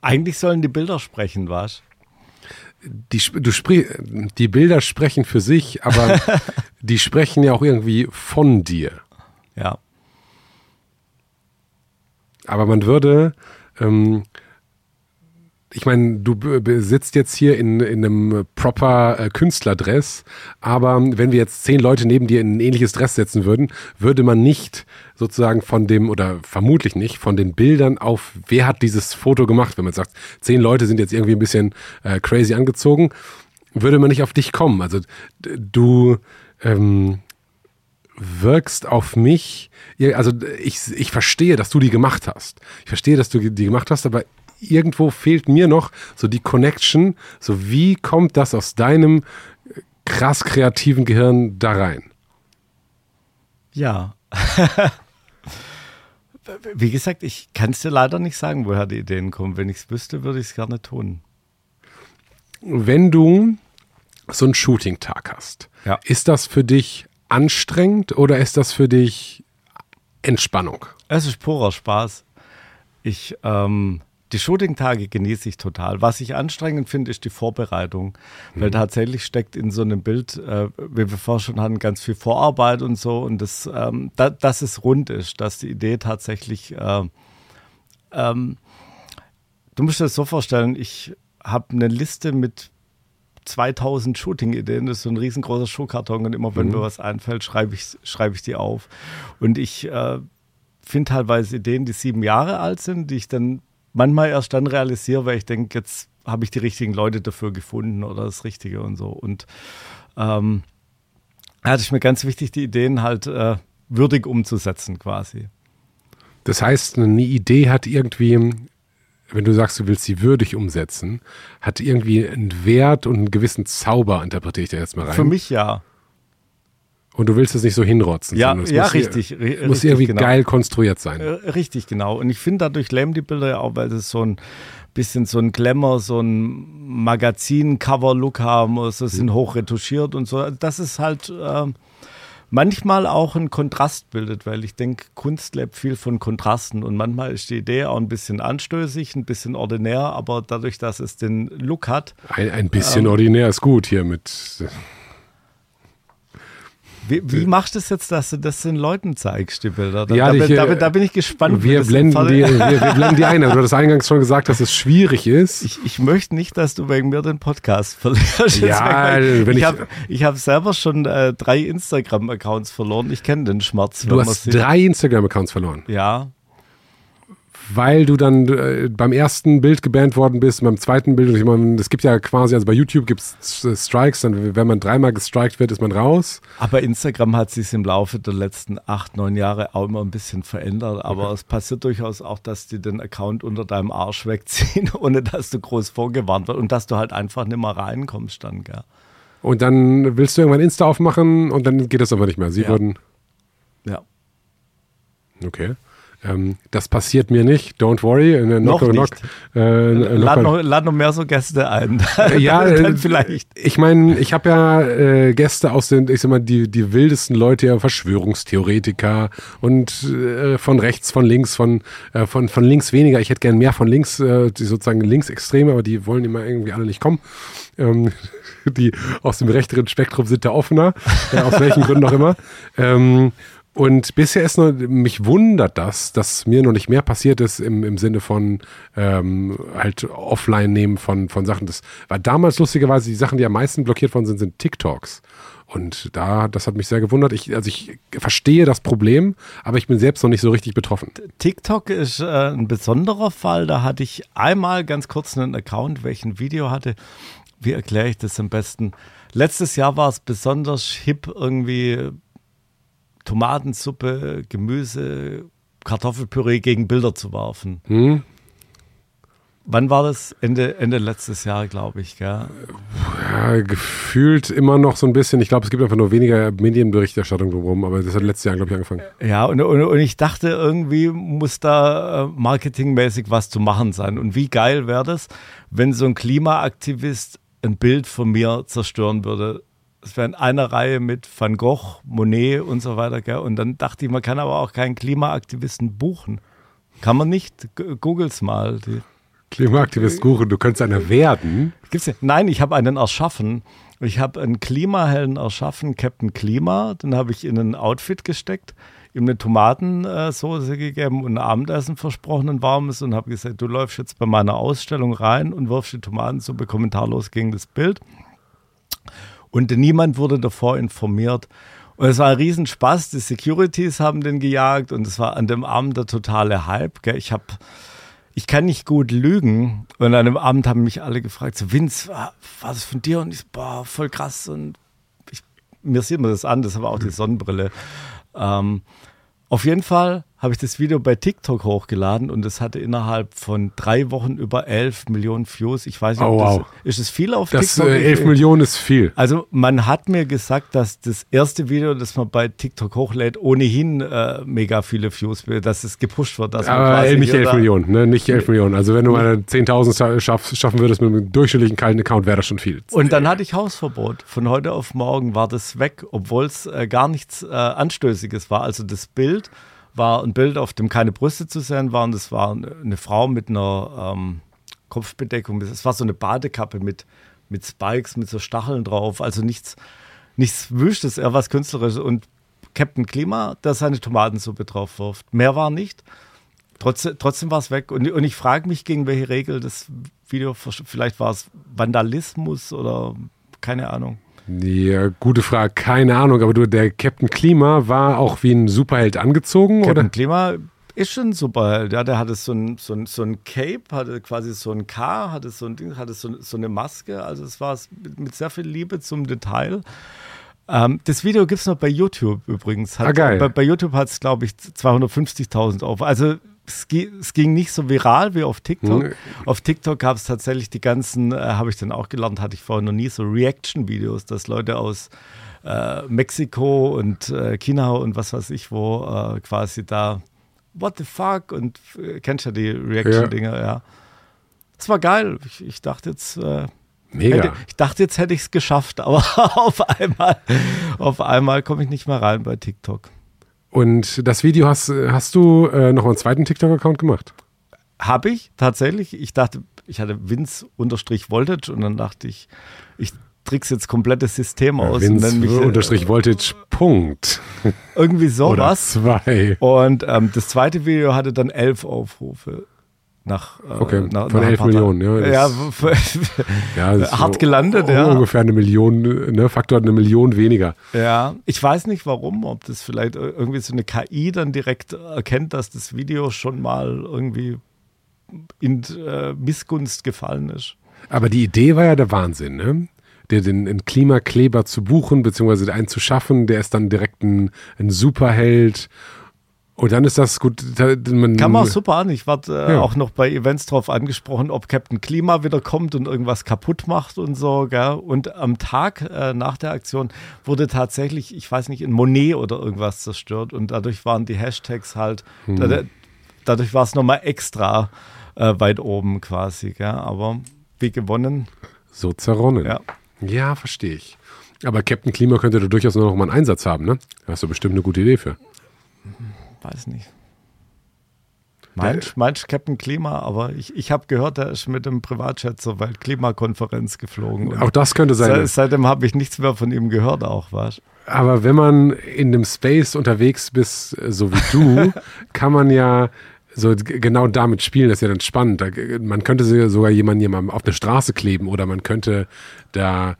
Eigentlich sollen die Bilder sprechen, was? Die, du sprich, die Bilder sprechen für sich, aber die sprechen ja auch irgendwie von dir. Ja. Aber man würde, ähm, ich meine, du sitzt jetzt hier in, in einem proper äh, Künstlerdress, aber wenn wir jetzt zehn Leute neben dir in ein ähnliches Dress setzen würden, würde man nicht sozusagen von dem, oder vermutlich nicht, von den Bildern auf, wer hat dieses Foto gemacht, wenn man sagt, zehn Leute sind jetzt irgendwie ein bisschen äh, crazy angezogen, würde man nicht auf dich kommen. Also du ähm, wirkst auf mich, also ich, ich verstehe, dass du die gemacht hast. Ich verstehe, dass du die gemacht hast, aber irgendwo fehlt mir noch so die Connection. So, wie kommt das aus deinem krass kreativen Gehirn da rein? Ja. Wie gesagt, ich kann es dir leider nicht sagen, woher die Ideen kommen. Wenn ich es wüsste, würde ich es gerne tun. Wenn du so einen Shooting-Tag hast, ja. ist das für dich anstrengend oder ist das für dich Entspannung? Es ist purer Spaß. Ich ähm, die Shooting-Tage genieße ich total. Was ich anstrengend finde, ist die Vorbereitung. Weil mhm. tatsächlich steckt in so einem Bild, äh, wie wir vorher schon hatten, ganz viel Vorarbeit und so. Und das, ähm, da, dass es rund ist, dass die Idee tatsächlich. Äh, ähm, du musst dir das so vorstellen, ich habe eine Liste mit 2000 Shooting-Ideen. Das ist so ein riesengroßer Schuhkarton. Und immer wenn mhm. mir was einfällt, schreibe ich, schreib ich die auf. Und ich. Äh, finde teilweise Ideen, die sieben Jahre alt sind, die ich dann manchmal erst dann realisiere, weil ich denke, jetzt habe ich die richtigen Leute dafür gefunden oder das Richtige und so. Und ähm, ja, das ist mir ganz wichtig, die Ideen halt äh, würdig umzusetzen quasi. Das heißt, eine Idee hat irgendwie, wenn du sagst, du willst sie würdig umsetzen, hat irgendwie einen Wert und einen gewissen Zauber, interpretiere ich da jetzt mal rein. Für mich ja. Und du willst es nicht so hinrotzen. Ja, ja muss richtig. Hier, muss irgendwie genau. geil konstruiert sein. Äh, richtig, genau. Und ich finde dadurch lähmen die Bilder ja auch, weil es so ein bisschen so ein Glamour, so ein Magazin-Cover-Look haben. Also sind mhm. hoch retuschiert und so. Das ist halt äh, manchmal auch ein Kontrast bildet, weil ich denke, Kunst lebt viel von Kontrasten. Und manchmal ist die Idee auch ein bisschen anstößig, ein bisschen ordinär, aber dadurch, dass es den Look hat. Ein, ein bisschen ähm, ordinär ist gut hier mit. Wie, wie machst du es jetzt, dass du das den Leuten zeigst, die Bilder? Da, ja, da, ich, da, da bin ich gespannt. Wir blenden, die, wir, wir, blenden die ein. Du hast eingangs schon gesagt, dass es schwierig ist. Ich, ich möchte nicht, dass du wegen mir den Podcast verlierst. Ja, wenn ich, ich habe hab selber schon äh, drei Instagram-Accounts verloren. Ich kenne den Schmerz. Du hast drei Instagram-Accounts verloren? Ja weil du dann äh, beim ersten Bild gebannt worden bist, beim zweiten Bild, ich meine, es gibt ja quasi, also bei YouTube gibt es Strikes, dann wenn man dreimal gestrikt wird, ist man raus. Aber Instagram hat sich im Laufe der letzten acht, neun Jahre auch immer ein bisschen verändert. Aber okay. es passiert durchaus auch, dass die den Account unter deinem Arsch wegziehen, ohne dass du groß vorgewarnt wirst und dass du halt einfach nicht mehr reinkommst dann, gell. Und dann willst du irgendwann Insta aufmachen und dann geht das aber nicht mehr. Sie ja. würden. Ja. Okay. Ähm, das passiert mir nicht, don't worry. Äh, noch knock, knock, äh, lad, noch, lad noch mehr so Gäste ein. ja, dann äh, vielleicht. Ich meine, ich habe ja äh, Gäste aus den, ich sag mal, die, die wildesten Leute, ja, Verschwörungstheoretiker und äh, von rechts, von links, von, äh, von, von links weniger. Ich hätte gern mehr von links, die sozusagen Linksextreme, aber die wollen immer irgendwie alle nicht kommen. Ähm, die aus dem rechteren Spektrum sind da offener, aus welchen Gründen auch immer. Ähm, und bisher ist nur, mich wundert das, dass mir noch nicht mehr passiert ist im, im Sinne von ähm, halt offline nehmen von, von Sachen. Das war damals lustigerweise die Sachen, die am meisten blockiert worden sind, sind TikToks. Und da, das hat mich sehr gewundert. Ich, also ich verstehe das Problem, aber ich bin selbst noch nicht so richtig betroffen. TikTok ist äh, ein besonderer Fall. Da hatte ich einmal ganz kurz einen Account, welchen Video hatte. Wie erkläre ich das am besten? Letztes Jahr war es besonders hip, irgendwie Tomatensuppe, Gemüse, Kartoffelpüree gegen Bilder zu werfen. Hm? Wann war das? Ende, Ende letztes Jahr, glaube ich, gell? Ja, gefühlt immer noch so ein bisschen. Ich glaube, es gibt einfach nur weniger Medienberichterstattung drumherum, aber das hat letztes Jahr, glaube ich, angefangen. Ja, und, und, und, ich dachte, irgendwie muss da äh, marketingmäßig was zu machen sein. Und wie geil wäre das, wenn so ein Klimaaktivist ein Bild von mir zerstören würde? Es wäre in einer Reihe mit Van Gogh, Monet und so weiter. Gell? Und dann dachte ich, man kann aber auch keinen Klimaaktivisten buchen. Kann man nicht. Googles mal. Klimaaktivist Guru, du könntest einer werden. Gibt's? Nein, ich habe einen erschaffen. Ich habe einen Klimahelden erschaffen, Captain Klima. Den habe ich in ein Outfit gesteckt, ihm eine Tomatensoße gegeben und ein Abendessen versprochen, ein warmes, und habe gesagt, du läufst jetzt bei meiner Ausstellung rein und wirfst die Tomatensuppe kommentarlos gegen das Bild. Und niemand wurde davor informiert. Und es war ein Riesenspaß. Die Securities haben den gejagt und es war an dem Abend der totale Hype. Ich habe ich kann nicht gut lügen. Und an dem Abend haben mich alle gefragt, so Vince, was ist von dir? Und ich so, boah, voll krass. Und ich, mir sieht man das an, das war auch die Sonnenbrille. Ähm, auf jeden Fall habe ich das Video bei TikTok hochgeladen und es hatte innerhalb von drei Wochen über 11 Millionen Views. Ich weiß nicht, oh, wow. das, ist es viel auf das, TikTok? Äh, 11 Millionen ist viel. Also man hat mir gesagt, dass das erste Video, das man bei TikTok hochlädt, ohnehin äh, mega viele Views will, dass es gepusht wird. Dass Aber nicht 11 Millionen, ne? nicht 11 Millionen. Also wenn du mal 10.000 schaff, schaffen würdest mit einem durchschnittlichen kalten Account, wäre das schon viel. Und dann hatte ich Hausverbot. Von heute auf morgen war das weg, obwohl es äh, gar nichts äh, Anstößiges war. Also das Bild war ein Bild, auf dem keine Brüste zu sehen waren. Das war eine Frau mit einer ähm, Kopfbedeckung. Es war so eine Badekappe mit, mit Spikes, mit so Stacheln drauf. Also nichts, nichts Wüstes, eher was Künstlerisches. Und Captain Klima, der seine Tomatensuppe drauf wirft. Mehr war nicht. Trotzdem, trotzdem war es weg. Und, und ich frage mich, gegen welche Regel das Video, vielleicht war es Vandalismus oder keine Ahnung. Ja, gute Frage, keine Ahnung, aber du, der Captain Klima war auch wie ein Superheld angezogen, Captain oder? Klima ist schon ein Superheld, ja, der hatte so ein, so, ein, so ein Cape, hatte quasi so ein K, hatte so ein Ding, hatte so, so eine Maske, also es war mit sehr viel Liebe zum Detail. Ähm, das Video gibt es noch bei YouTube übrigens. Hat, ah, geil. Bei, bei YouTube hat es, glaube ich, 250.000 auf. Also es, es, ging nicht so viral wie auf TikTok. Mhm. Auf TikTok gab es tatsächlich die ganzen, äh, habe ich dann auch gelernt, hatte ich vorher noch nie, so Reaction-Videos, dass Leute aus äh, Mexiko und äh, China und was weiß ich wo äh, quasi da, what the fuck? Und äh, kennst ja die Reaction-Dinger, ja. ja. Das war geil. Ich, ich dachte jetzt, äh, Mega. Hätte, ich dachte, jetzt hätte ich es geschafft, aber auf einmal, auf einmal komme ich nicht mehr rein bei TikTok. Und das Video hast, hast du äh, noch einen zweiten TikTok-Account gemacht? Habe ich tatsächlich. Ich dachte, ich hatte Vince-Voltage und dann dachte ich, ich trickse jetzt komplettes System aus. Vince-Voltage, äh, Punkt. Irgendwie sowas. Oder zwei. Und ähm, das zweite Video hatte dann elf Aufrufe nach, äh, okay, nach, von nach 11 Millionen, ja. Ja, ja hart gelandet, ja. Ungefähr eine Million, ne, Faktor eine Million weniger. Ja, ich weiß nicht warum, ob das vielleicht irgendwie so eine KI dann direkt erkennt, dass das Video schon mal irgendwie in äh, Missgunst gefallen ist. Aber die Idee war ja der Wahnsinn, ne? Den, den Klimakleber zu buchen, beziehungsweise einen zu schaffen, der ist dann direkt ein, ein Superheld und dann ist das gut. Man, Kann man auch super an. Ich warte äh, ja. auch noch bei Events drauf angesprochen, ob Captain Klima wieder kommt und irgendwas kaputt macht und so. Gell? Und am Tag äh, nach der Aktion wurde tatsächlich, ich weiß nicht, ein Monet oder irgendwas zerstört. Und dadurch waren die Hashtags halt, hm. da, dadurch war es nochmal extra äh, weit oben quasi. Gell? Aber wie gewonnen. So zerronnen. Ja, ja verstehe ich. Aber Captain Klima könnte da durchaus noch mal einen Einsatz haben, ne? Da hast du bestimmt eine gute Idee für. Mhm weiß nicht. Meinst, meinst Captain Klima, aber ich, ich habe gehört, er ist mit dem Privatjet zur Weltklimakonferenz geflogen. Auch das könnte sein. Seit, seitdem habe ich nichts mehr von ihm gehört, auch was. Aber wenn man in dem Space unterwegs bist, so wie du, kann man ja so genau damit spielen, das ist ja dann spannend. man könnte sogar jemanden, jemanden auf eine Straße kleben oder man könnte da,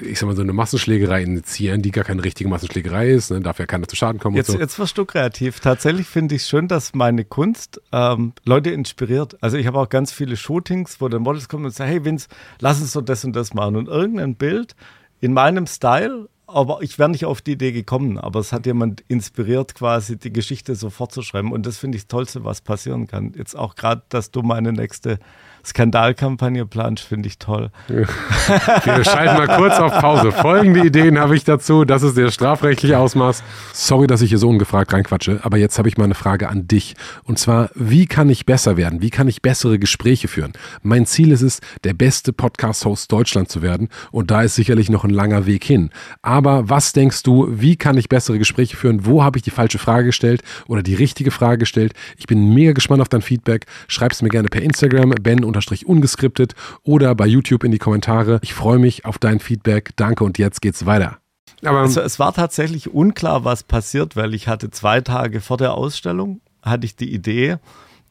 ich sag mal, so eine Massenschlägerei initiieren, die gar keine richtige Massenschlägerei ist, ne? darf ja keiner zu Schaden kommen. Jetzt, so. jetzt wirst du kreativ. Tatsächlich finde ich es schön, dass meine Kunst ähm, Leute inspiriert. Also ich habe auch ganz viele Shootings, wo dann Models kommen und sagen, hey Vince, lass uns so das und das machen. Und irgendein Bild in meinem Style aber ich wäre nicht auf die Idee gekommen, aber es hat jemand inspiriert, quasi die Geschichte so fortzuschreiben. Und das finde ich das Tollste, was passieren kann. Jetzt auch gerade, dass du meine nächste Skandalkampagne planst, finde ich toll. Wir schalten mal kurz auf Pause. Folgende Ideen habe ich dazu. Das ist der strafrechtliche Ausmaß. Sorry, dass ich hier so ungefragt reinquatsche, aber jetzt habe ich mal eine Frage an dich. Und zwar, wie kann ich besser werden? Wie kann ich bessere Gespräche führen? Mein Ziel ist es, der beste Podcast-Host Deutschland zu werden. Und da ist sicherlich noch ein langer Weg hin. Aber was denkst du, wie kann ich bessere Gespräche führen? Wo habe ich die falsche Frage gestellt oder die richtige Frage gestellt? Ich bin mega gespannt auf dein Feedback. Schreib es mir gerne per Instagram, ben-ungeskriptet oder bei YouTube in die Kommentare. Ich freue mich auf dein Feedback. Danke und jetzt geht's weiter. Aber also es war tatsächlich unklar, was passiert, weil ich hatte zwei Tage vor der Ausstellung, hatte ich die Idee,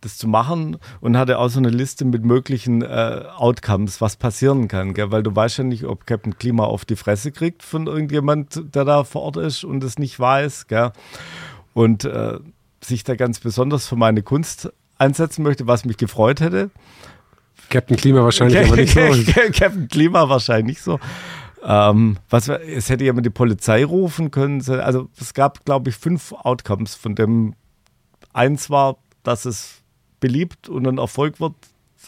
das zu machen und hatte auch so eine Liste mit möglichen äh, Outcomes, was passieren kann, gell? weil du weißt ja nicht, ob Captain Klima auf die Fresse kriegt von irgendjemand, der da vor Ort ist und es nicht weiß, gell? und äh, sich da ganz besonders für meine Kunst einsetzen möchte, was mich gefreut hätte. Captain Klima wahrscheinlich aber nicht so. Captain Klima wahrscheinlich so. Ähm, was, es hätte jemand die Polizei rufen können. Also es gab, glaube ich, fünf Outcomes, von dem eins war, dass es beliebt und ein Erfolg wird,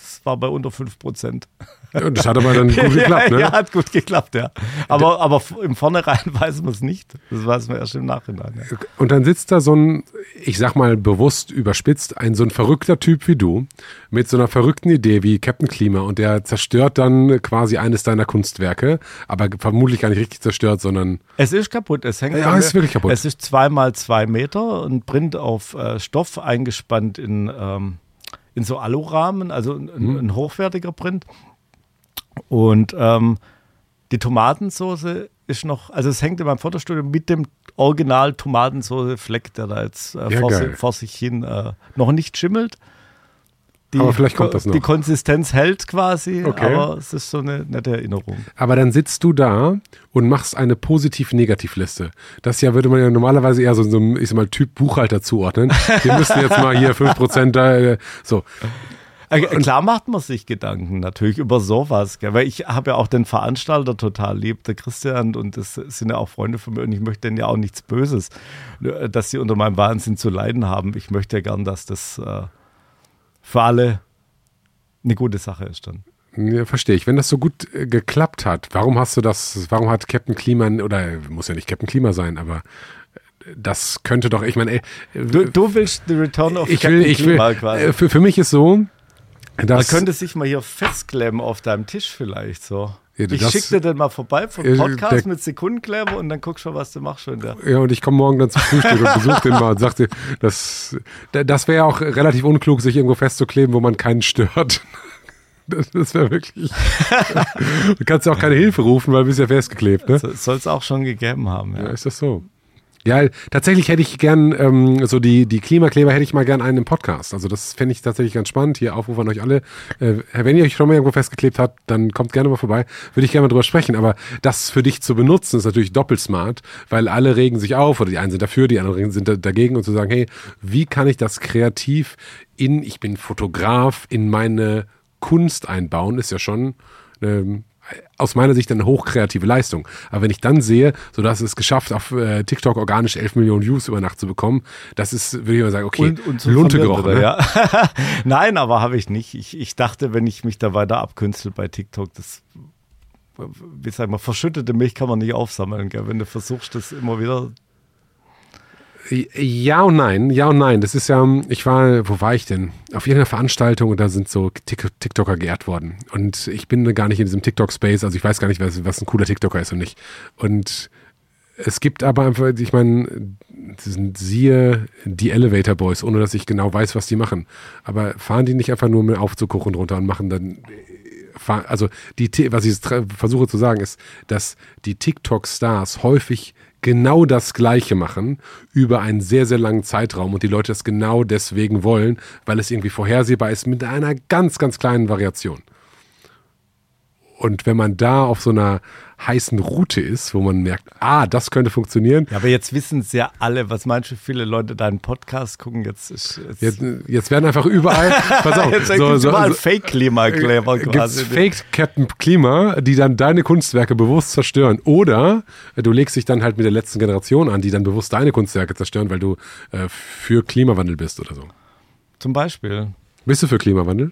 das war bei unter 5 Prozent. Ja, das hat aber dann gut geklappt, ne? Ja, hat gut geklappt, ja. Aber, aber im Vornherein weiß man es nicht. Das weiß man erst im Nachhinein. Ja. Und dann sitzt da so ein, ich sag mal bewusst überspitzt, ein so ein verrückter Typ wie du, mit so einer verrückten Idee wie Captain Klima und der zerstört dann quasi eines deiner Kunstwerke, aber vermutlich gar nicht richtig zerstört, sondern. Es ist kaputt, es hängt. Ja, es ist wirklich kaputt. Es ist zweimal zwei Meter und Print auf äh, Stoff eingespannt in. Ähm, in so Alurahmen, also ein, mhm. ein hochwertiger Print. Und ähm, die Tomatensauce ist noch, also es hängt in meinem Fotostudio mit dem Original Tomatensauce Fleck, der da jetzt äh, ja, vor, vor, sich hin äh, noch nicht schimmelt. Die, aber vielleicht kommt das noch. Die Konsistenz hält quasi, okay. aber es ist so eine nette Erinnerung. Aber dann sitzt du da und machst eine Positiv-Negativ-Liste. Das ja würde man ja normalerweise eher so, so einem, ich sag mal, Typ Buchhalter zuordnen. Wir müssen jetzt mal hier 5% da, äh, so. Äh, klar macht man sich Gedanken natürlich über sowas, gell? weil ich habe ja auch den Veranstalter total lieb, der Christian, und das sind ja auch Freunde von mir und ich möchte denen ja auch nichts Böses, äh, dass sie unter meinem Wahnsinn zu leiden haben. Ich möchte ja gern, dass das äh, für alle eine gute Sache ist dann. Ja, verstehe ich. Wenn das so gut äh, geklappt hat, warum hast du das, warum hat Captain Klima, oder muss ja nicht Captain Klima sein, aber äh, das könnte doch, ich meine, ey, du, du, willst The Return of ich Captain will, ich Klima will, quasi. Äh, für, für mich ist so, dass. Man könnte sich mal hier festklemmen auf deinem Tisch vielleicht so. Ja, ich schicke dir dann mal vorbei vom Podcast der, mit Sekundenkleber und dann guckst du, was du machst schon da. Ja, und ich komme morgen dann zum Frühstück und besuche den mal und sagte, das, das wäre auch relativ unklug, sich irgendwo festzukleben, wo man keinen stört. Das, das wäre wirklich. du kannst ja auch keine Hilfe rufen, weil du bist ja festgeklebt. Ne? Soll es auch schon gegeben haben. Ja. ja, ist das so. Ja, tatsächlich hätte ich gern, ähm, so die, die Klimakleber hätte ich mal gern einen im Podcast. Also das fände ich tatsächlich ganz spannend. Hier Aufruf an euch alle. Äh, wenn ihr euch schon mal irgendwo festgeklebt habt, dann kommt gerne mal vorbei. Würde ich gerne mal drüber sprechen. Aber das für dich zu benutzen, ist natürlich doppelt smart, weil alle regen sich auf oder die einen sind dafür, die anderen sind dagegen und zu sagen, hey, wie kann ich das kreativ in, ich bin Fotograf, in meine Kunst einbauen, ist ja schon ähm, aus meiner Sicht eine hochkreative Leistung. Aber wenn ich dann sehe, so dass es geschafft, auf äh, TikTok organisch 11 Millionen Views über Nacht zu bekommen, das ist, würde ich mal sagen, okay, und, und Lunte gerochen. Ne? Ja. Nein, aber habe ich nicht. Ich, ich dachte, wenn ich mich da weiter abkünstel bei TikTok, das wie sag mal, verschüttete Milch kann man nicht aufsammeln, gell? wenn du versuchst, das immer wieder ja und nein, ja und nein. Das ist ja, ich war, wo war ich denn? Auf irgendeiner Veranstaltung und da sind so TikToker geehrt worden. Und ich bin gar nicht in diesem TikTok-Space, also ich weiß gar nicht, was, was ein cooler TikToker ist und nicht. Und es gibt aber einfach, ich meine, siehe die Elevator Boys, ohne dass ich genau weiß, was die machen. Aber fahren die nicht einfach nur mit Aufzug hoch und runter und machen dann also die, was ich versuche zu sagen, ist, dass die TikTok-Stars häufig genau das Gleiche machen über einen sehr, sehr langen Zeitraum und die Leute das genau deswegen wollen, weil es irgendwie vorhersehbar ist mit einer ganz, ganz kleinen Variation. Und wenn man da auf so einer heißen Route ist, wo man merkt, ah, das könnte funktionieren. Ja, aber jetzt wissen es ja alle, was manche viele Leute deinen Podcast gucken. Jetzt, ist, jetzt, jetzt, jetzt werden einfach überall, pass auf, jetzt so, so, überall so, Fake-Klima-Kleber quasi. Fake Captain Klima, die dann deine Kunstwerke bewusst zerstören. Oder du legst dich dann halt mit der letzten Generation an, die dann bewusst deine Kunstwerke zerstören, weil du äh, für Klimawandel bist oder so. Zum Beispiel. Bist du für Klimawandel?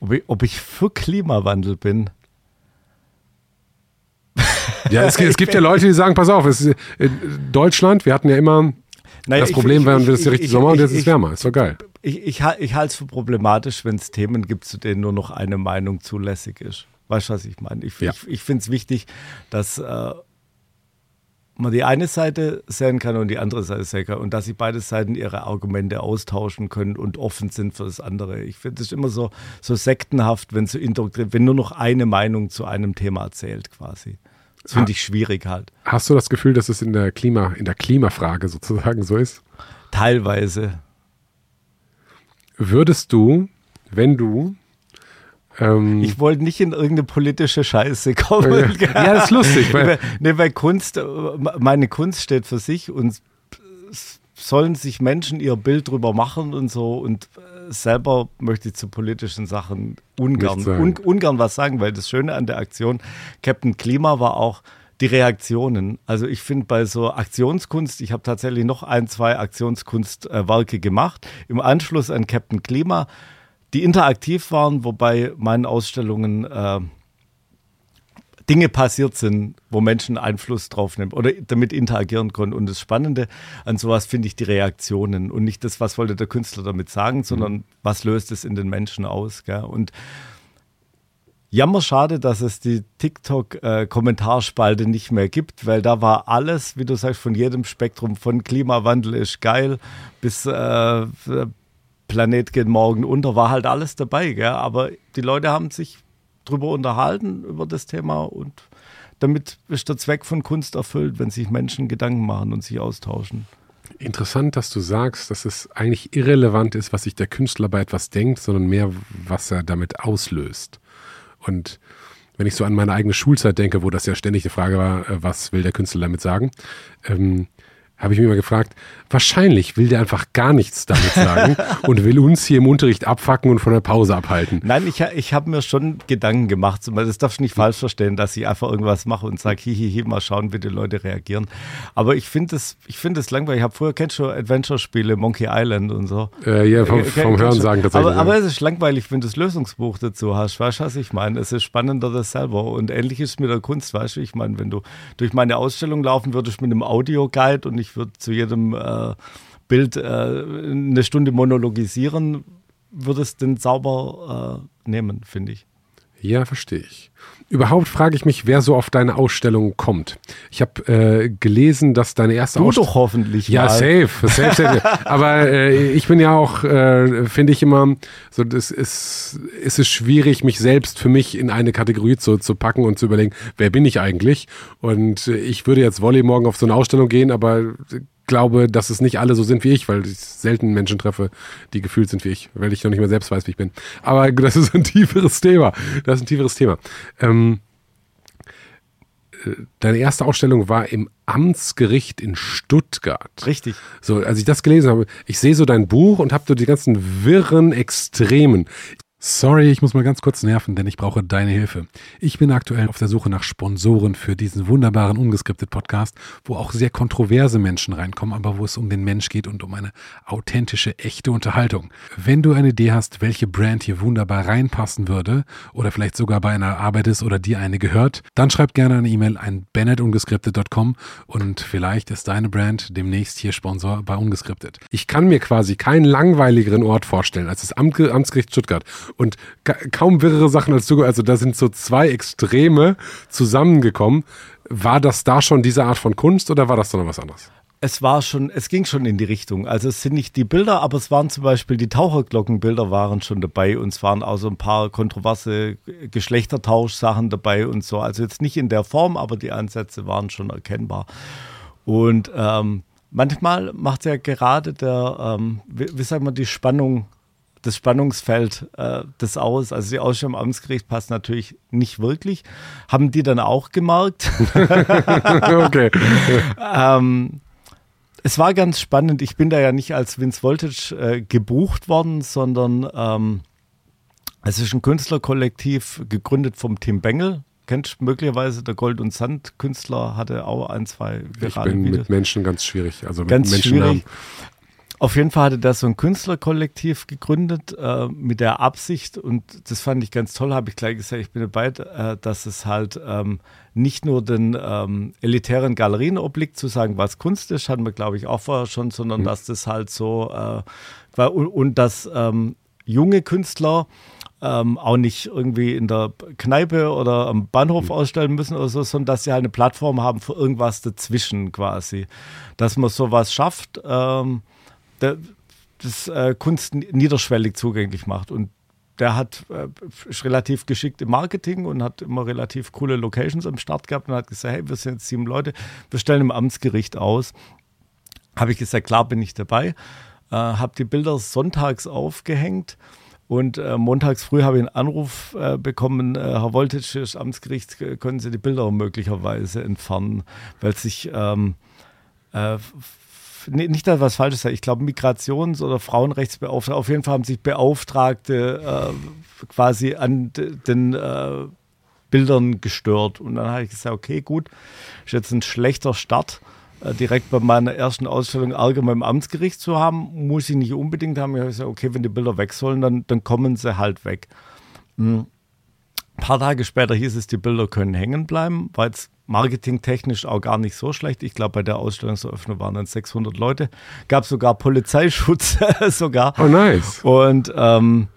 Ob ich, ob ich für Klimawandel bin? Ja, es, es gibt ja Leute, die sagen, pass auf, es ist, in Deutschland, wir hatten ja immer naja, das Problem, ich, wenn es richtig Sommer und jetzt ist es wärmer. Ist doch geil. Ich, ich, ich halte es für problematisch, wenn es Themen gibt, zu denen nur noch eine Meinung zulässig ist. Weißt du, was ich meine? Ich, ja. ich, ich finde es wichtig, dass äh, man die eine Seite sehen kann und die andere Seite sehen kann und dass sich beide Seiten ihre Argumente austauschen können und offen sind für das andere. Ich finde es immer so, so sektenhaft, wenn, so wenn nur noch eine Meinung zu einem Thema erzählt quasi. Das finde ich schwierig halt. Hast du das Gefühl, dass es in der Klima, in der Klimafrage sozusagen so ist? Teilweise. Würdest du, wenn du ähm, ich wollte nicht in irgendeine politische Scheiße kommen. ja, das ist lustig. Weil nee, weil Kunst, äh, meine Kunst steht für sich und sollen sich Menschen ihr Bild drüber machen und so und äh, selber möchte ich zu politischen Sachen ungern, un, ungern was sagen, weil das Schöne an der Aktion Captain Klima war auch die Reaktionen. Also ich finde bei so Aktionskunst, ich habe tatsächlich noch ein, zwei Aktionskunstwerke gemacht, im Anschluss an Captain Klima, die interaktiv waren, wobei meinen Ausstellungen äh, Dinge passiert sind, wo Menschen Einfluss drauf nehmen oder damit interagieren konnten. Und das Spannende an sowas finde ich die Reaktionen und nicht das, was wollte der Künstler damit sagen, sondern mhm. was löst es in den Menschen aus. Gell? Und Jammer schade, dass es die TikTok-Kommentarspalte nicht mehr gibt, weil da war alles, wie du sagst, von jedem Spektrum, von Klimawandel ist geil bis äh, Planet geht morgen unter, war halt alles dabei. Gell? Aber die Leute haben sich drüber unterhalten, über das Thema und damit ist der Zweck von Kunst erfüllt, wenn sich Menschen Gedanken machen und sich austauschen. Interessant, dass du sagst, dass es eigentlich irrelevant ist, was sich der Künstler bei etwas denkt, sondern mehr, was er damit auslöst. Und wenn ich so an meine eigene Schulzeit denke, wo das ja ständig die Frage war, äh, was will der Künstler damit sagen, ähm, habe ich mich mal gefragt, wahrscheinlich will der einfach gar nichts damit sagen und will uns hier im Unterricht abfacken und von der Pause abhalten. Nein, ich, ich habe mir schon Gedanken gemacht. Das darfst du nicht falsch verstehen, dass ich einfach irgendwas mache und sage, hihihi, mal schauen, wie die Leute reagieren. Aber ich finde es find langweilig. Ich habe früher, kennst du Adventure-Spiele, Monkey Island und so? Äh, ja, vom, vom Hören sagen tatsächlich. Aber, aber, es ist langweilig, wenn du das Lösungsbuch dazu hast. Weißt du, was ich meine? Es ist spannender, das selber. Und ähnlich ist es mit der Kunst, weißt du? Ich meine, wenn du durch meine Ausstellung laufen würdest mit einem Audioguide und ich würde zu jedem äh, Bild äh, eine Stunde monologisieren, würde es den sauber äh, nehmen, finde ich. Ja, verstehe ich. Überhaupt frage ich mich, wer so auf deine Ausstellung kommt. Ich habe äh, gelesen, dass deine erste Ausstellung. Du doch hoffentlich. Ja, mal. safe, safe, safe. Aber äh, ich bin ja auch, äh, finde ich immer, so das ist, ist es schwierig, mich selbst für mich in eine Kategorie zu, zu packen und zu überlegen, wer bin ich eigentlich? Und äh, ich würde jetzt Volley morgen auf so eine Ausstellung gehen, aber glaube, dass es nicht alle so sind wie ich, weil ich selten Menschen treffe, die gefühlt sind wie ich, weil ich noch nicht mehr selbst weiß, wie ich bin. Aber das ist ein tieferes Thema. Das ist ein tieferes Thema. Ähm, äh, deine erste Ausstellung war im Amtsgericht in Stuttgart. Richtig. So, als ich das gelesen habe, ich sehe so dein Buch und habe so die ganzen wirren Extremen. Sorry, ich muss mal ganz kurz nerven, denn ich brauche deine Hilfe. Ich bin aktuell auf der Suche nach Sponsoren für diesen wunderbaren ungeskriptet Podcast, wo auch sehr kontroverse Menschen reinkommen, aber wo es um den Mensch geht und um eine authentische, echte Unterhaltung. Wenn du eine Idee hast, welche Brand hier wunderbar reinpassen würde oder vielleicht sogar bei einer Arbeit ist oder dir eine gehört, dann schreib gerne eine E-Mail an bennettungeskriptet.com und vielleicht ist deine Brand demnächst hier Sponsor bei Ungeskriptet. Ich kann mir quasi keinen langweiligeren Ort vorstellen als das Amtsgericht Stuttgart und kaum wirrere Sachen als du. Also da sind so zwei Extreme zusammengekommen. War das da schon diese Art von Kunst oder war das dann noch was anderes? Es war schon, es ging schon in die Richtung. Also es sind nicht die Bilder, aber es waren zum Beispiel die Taucherglockenbilder waren schon dabei und es waren auch so ein paar kontroverse Geschlechtertauschsachen dabei und so. Also jetzt nicht in der Form, aber die Ansätze waren schon erkennbar. Und ähm, manchmal macht ja gerade der, ähm, wie, wie sagt man, die Spannung das Spannungsfeld äh, des Aus. Also die Ausstellung am Amtsgericht passt natürlich nicht wirklich. Haben die dann auch gemerkt. okay. ähm, es war ganz spannend. Ich bin da ja nicht als Vince Voltage äh, gebucht worden, sondern ähm, es ist ein Künstlerkollektiv gegründet vom Tim Bengel. Kennst möglicherweise der Gold- und Sand-Künstler, hatte auch ein, zwei virale Ich bin Videos. mit Menschen ganz schwierig. Also mit ganz Menschen schwierig. Auf jeden Fall hatte der so ein Künstlerkollektiv gegründet äh, mit der Absicht und das fand ich ganz toll, habe ich gleich gesagt, ich bin dabei, äh, dass es halt ähm, nicht nur den ähm, elitären Galerien obliegt, zu sagen, was Kunst ist, hatten wir glaube ich auch vorher schon, sondern mhm. dass das halt so äh, und, und dass ähm, junge Künstler ähm, auch nicht irgendwie in der Kneipe oder am Bahnhof ausstellen müssen oder so, sondern dass sie halt eine Plattform haben für irgendwas dazwischen quasi. Dass man sowas schafft, ähm, das äh, Kunst niederschwellig zugänglich macht. Und der hat äh, relativ geschickt im Marketing und hat immer relativ coole Locations am Start gehabt und hat gesagt, hey, wir sind jetzt sieben Leute, wir stellen im Amtsgericht aus. Habe ich gesagt, klar bin ich dabei. Äh, habe die Bilder sonntags aufgehängt und äh, montags früh habe ich einen Anruf äh, bekommen, äh, Herr Voltage, das Amtsgericht, können Sie die Bilder möglicherweise entfernen, weil sich ähm, äh, nicht, dass was Falsches ich glaube Migrations- oder Frauenrechtsbeauftragte, auf jeden Fall haben sich Beauftragte äh, quasi an den äh, Bildern gestört. Und dann habe ich gesagt, okay, gut, ist jetzt ein schlechter Start äh, direkt bei meiner ersten Ausstellung Ärger beim Amtsgericht zu haben, muss ich nicht unbedingt haben. Ich habe gesagt, okay, wenn die Bilder weg sollen, dann, dann kommen sie halt weg. Ein paar Tage später hieß es, die Bilder können hängen bleiben, weil es marketingtechnisch auch gar nicht so schlecht. Ich glaube, bei der Ausstellungseröffnung waren dann 600 Leute. Gab sogar Polizeischutz sogar. Oh, nice. Und ähm,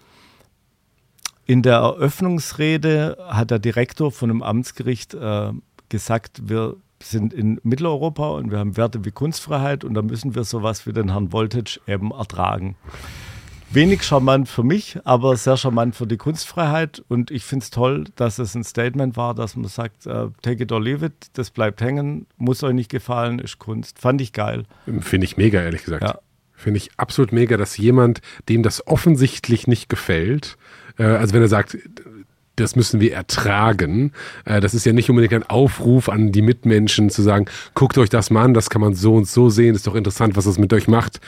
in der Eröffnungsrede hat der Direktor von einem Amtsgericht äh, gesagt, wir sind in Mitteleuropa und wir haben Werte wie Kunstfreiheit und da müssen wir sowas wie den Herrn Voltage eben ertragen. Wenig charmant für mich, aber sehr charmant für die Kunstfreiheit. Und ich finde es toll, dass es ein Statement war, dass man sagt, uh, take it or leave it, das bleibt hängen, muss euch nicht gefallen, ist Kunst. Fand ich geil. Finde ich mega, ehrlich gesagt. Ja. Finde ich absolut mega, dass jemand, dem das offensichtlich nicht gefällt, äh, also wenn er sagt, das müssen wir ertragen. Äh, das ist ja nicht unbedingt ein Aufruf an die Mitmenschen zu sagen, guckt euch das mal an, das kann man so und so sehen, ist doch interessant, was das mit euch macht.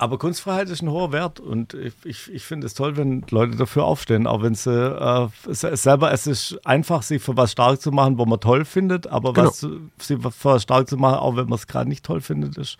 Aber Kunstfreiheit ist ein hoher Wert und ich, ich, ich finde es toll, wenn Leute dafür aufstehen, auch wenn sie äh, selber, es ist einfach, sich für was stark zu machen, wo man toll findet, aber genau. was sie für was stark zu machen, auch wenn man es gerade nicht toll findet, ist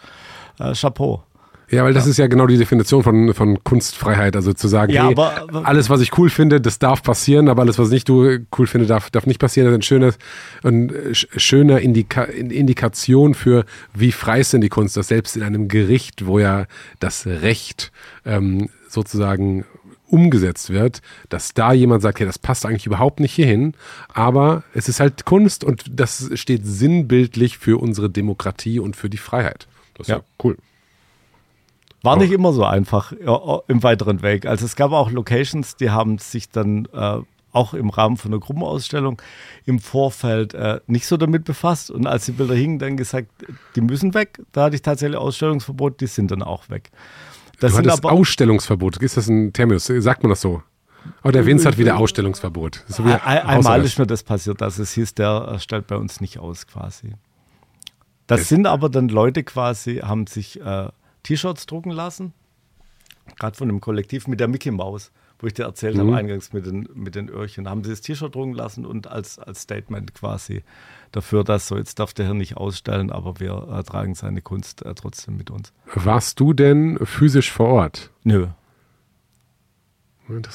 äh, Chapeau. Ja, weil das ja. ist ja genau die Definition von, von Kunstfreiheit. Also zu sagen, ja, hey, aber, aber, alles, was ich cool finde, das darf passieren, aber alles, was nicht du cool finde, darf, darf nicht passieren. Das ist ein schönes, ein schöner Indika Indikation für, wie frei ist denn die Kunst, dass selbst in einem Gericht, wo ja das Recht ähm, sozusagen umgesetzt wird, dass da jemand sagt, hey, das passt eigentlich überhaupt nicht hierhin, aber es ist halt Kunst und das steht sinnbildlich für unsere Demokratie und für die Freiheit. Das ist ja, ja cool. War nicht immer so einfach ja, im weiteren Weg. Also es gab auch Locations, die haben sich dann äh, auch im Rahmen von einer Gruppenausstellung im Vorfeld äh, nicht so damit befasst. Und als die Bilder hingen, dann gesagt, die müssen weg. Da hatte ich tatsächlich Ausstellungsverbot, die sind dann auch weg. Das du aber, Ausstellungsverbot. Ist das ein Terminus? Sagt man das so? Oh, der Vince hat wieder Ausstellungsverbot. Ist wieder einmal ist mir das passiert, dass es hieß, der stellt bei uns nicht aus quasi. Das es sind aber dann Leute quasi, haben sich äh, T-Shirts drucken lassen. Gerade von einem Kollektiv mit der Mickey Maus, wo ich dir erzählt mhm. habe, eingangs mit den, mit den Öhrchen. Da haben sie das T-Shirt drucken lassen und als, als Statement quasi dafür, dass so, jetzt darf der Herr nicht ausstellen, aber wir äh, tragen seine Kunst äh, trotzdem mit uns. Warst du denn physisch vor Ort? Nö.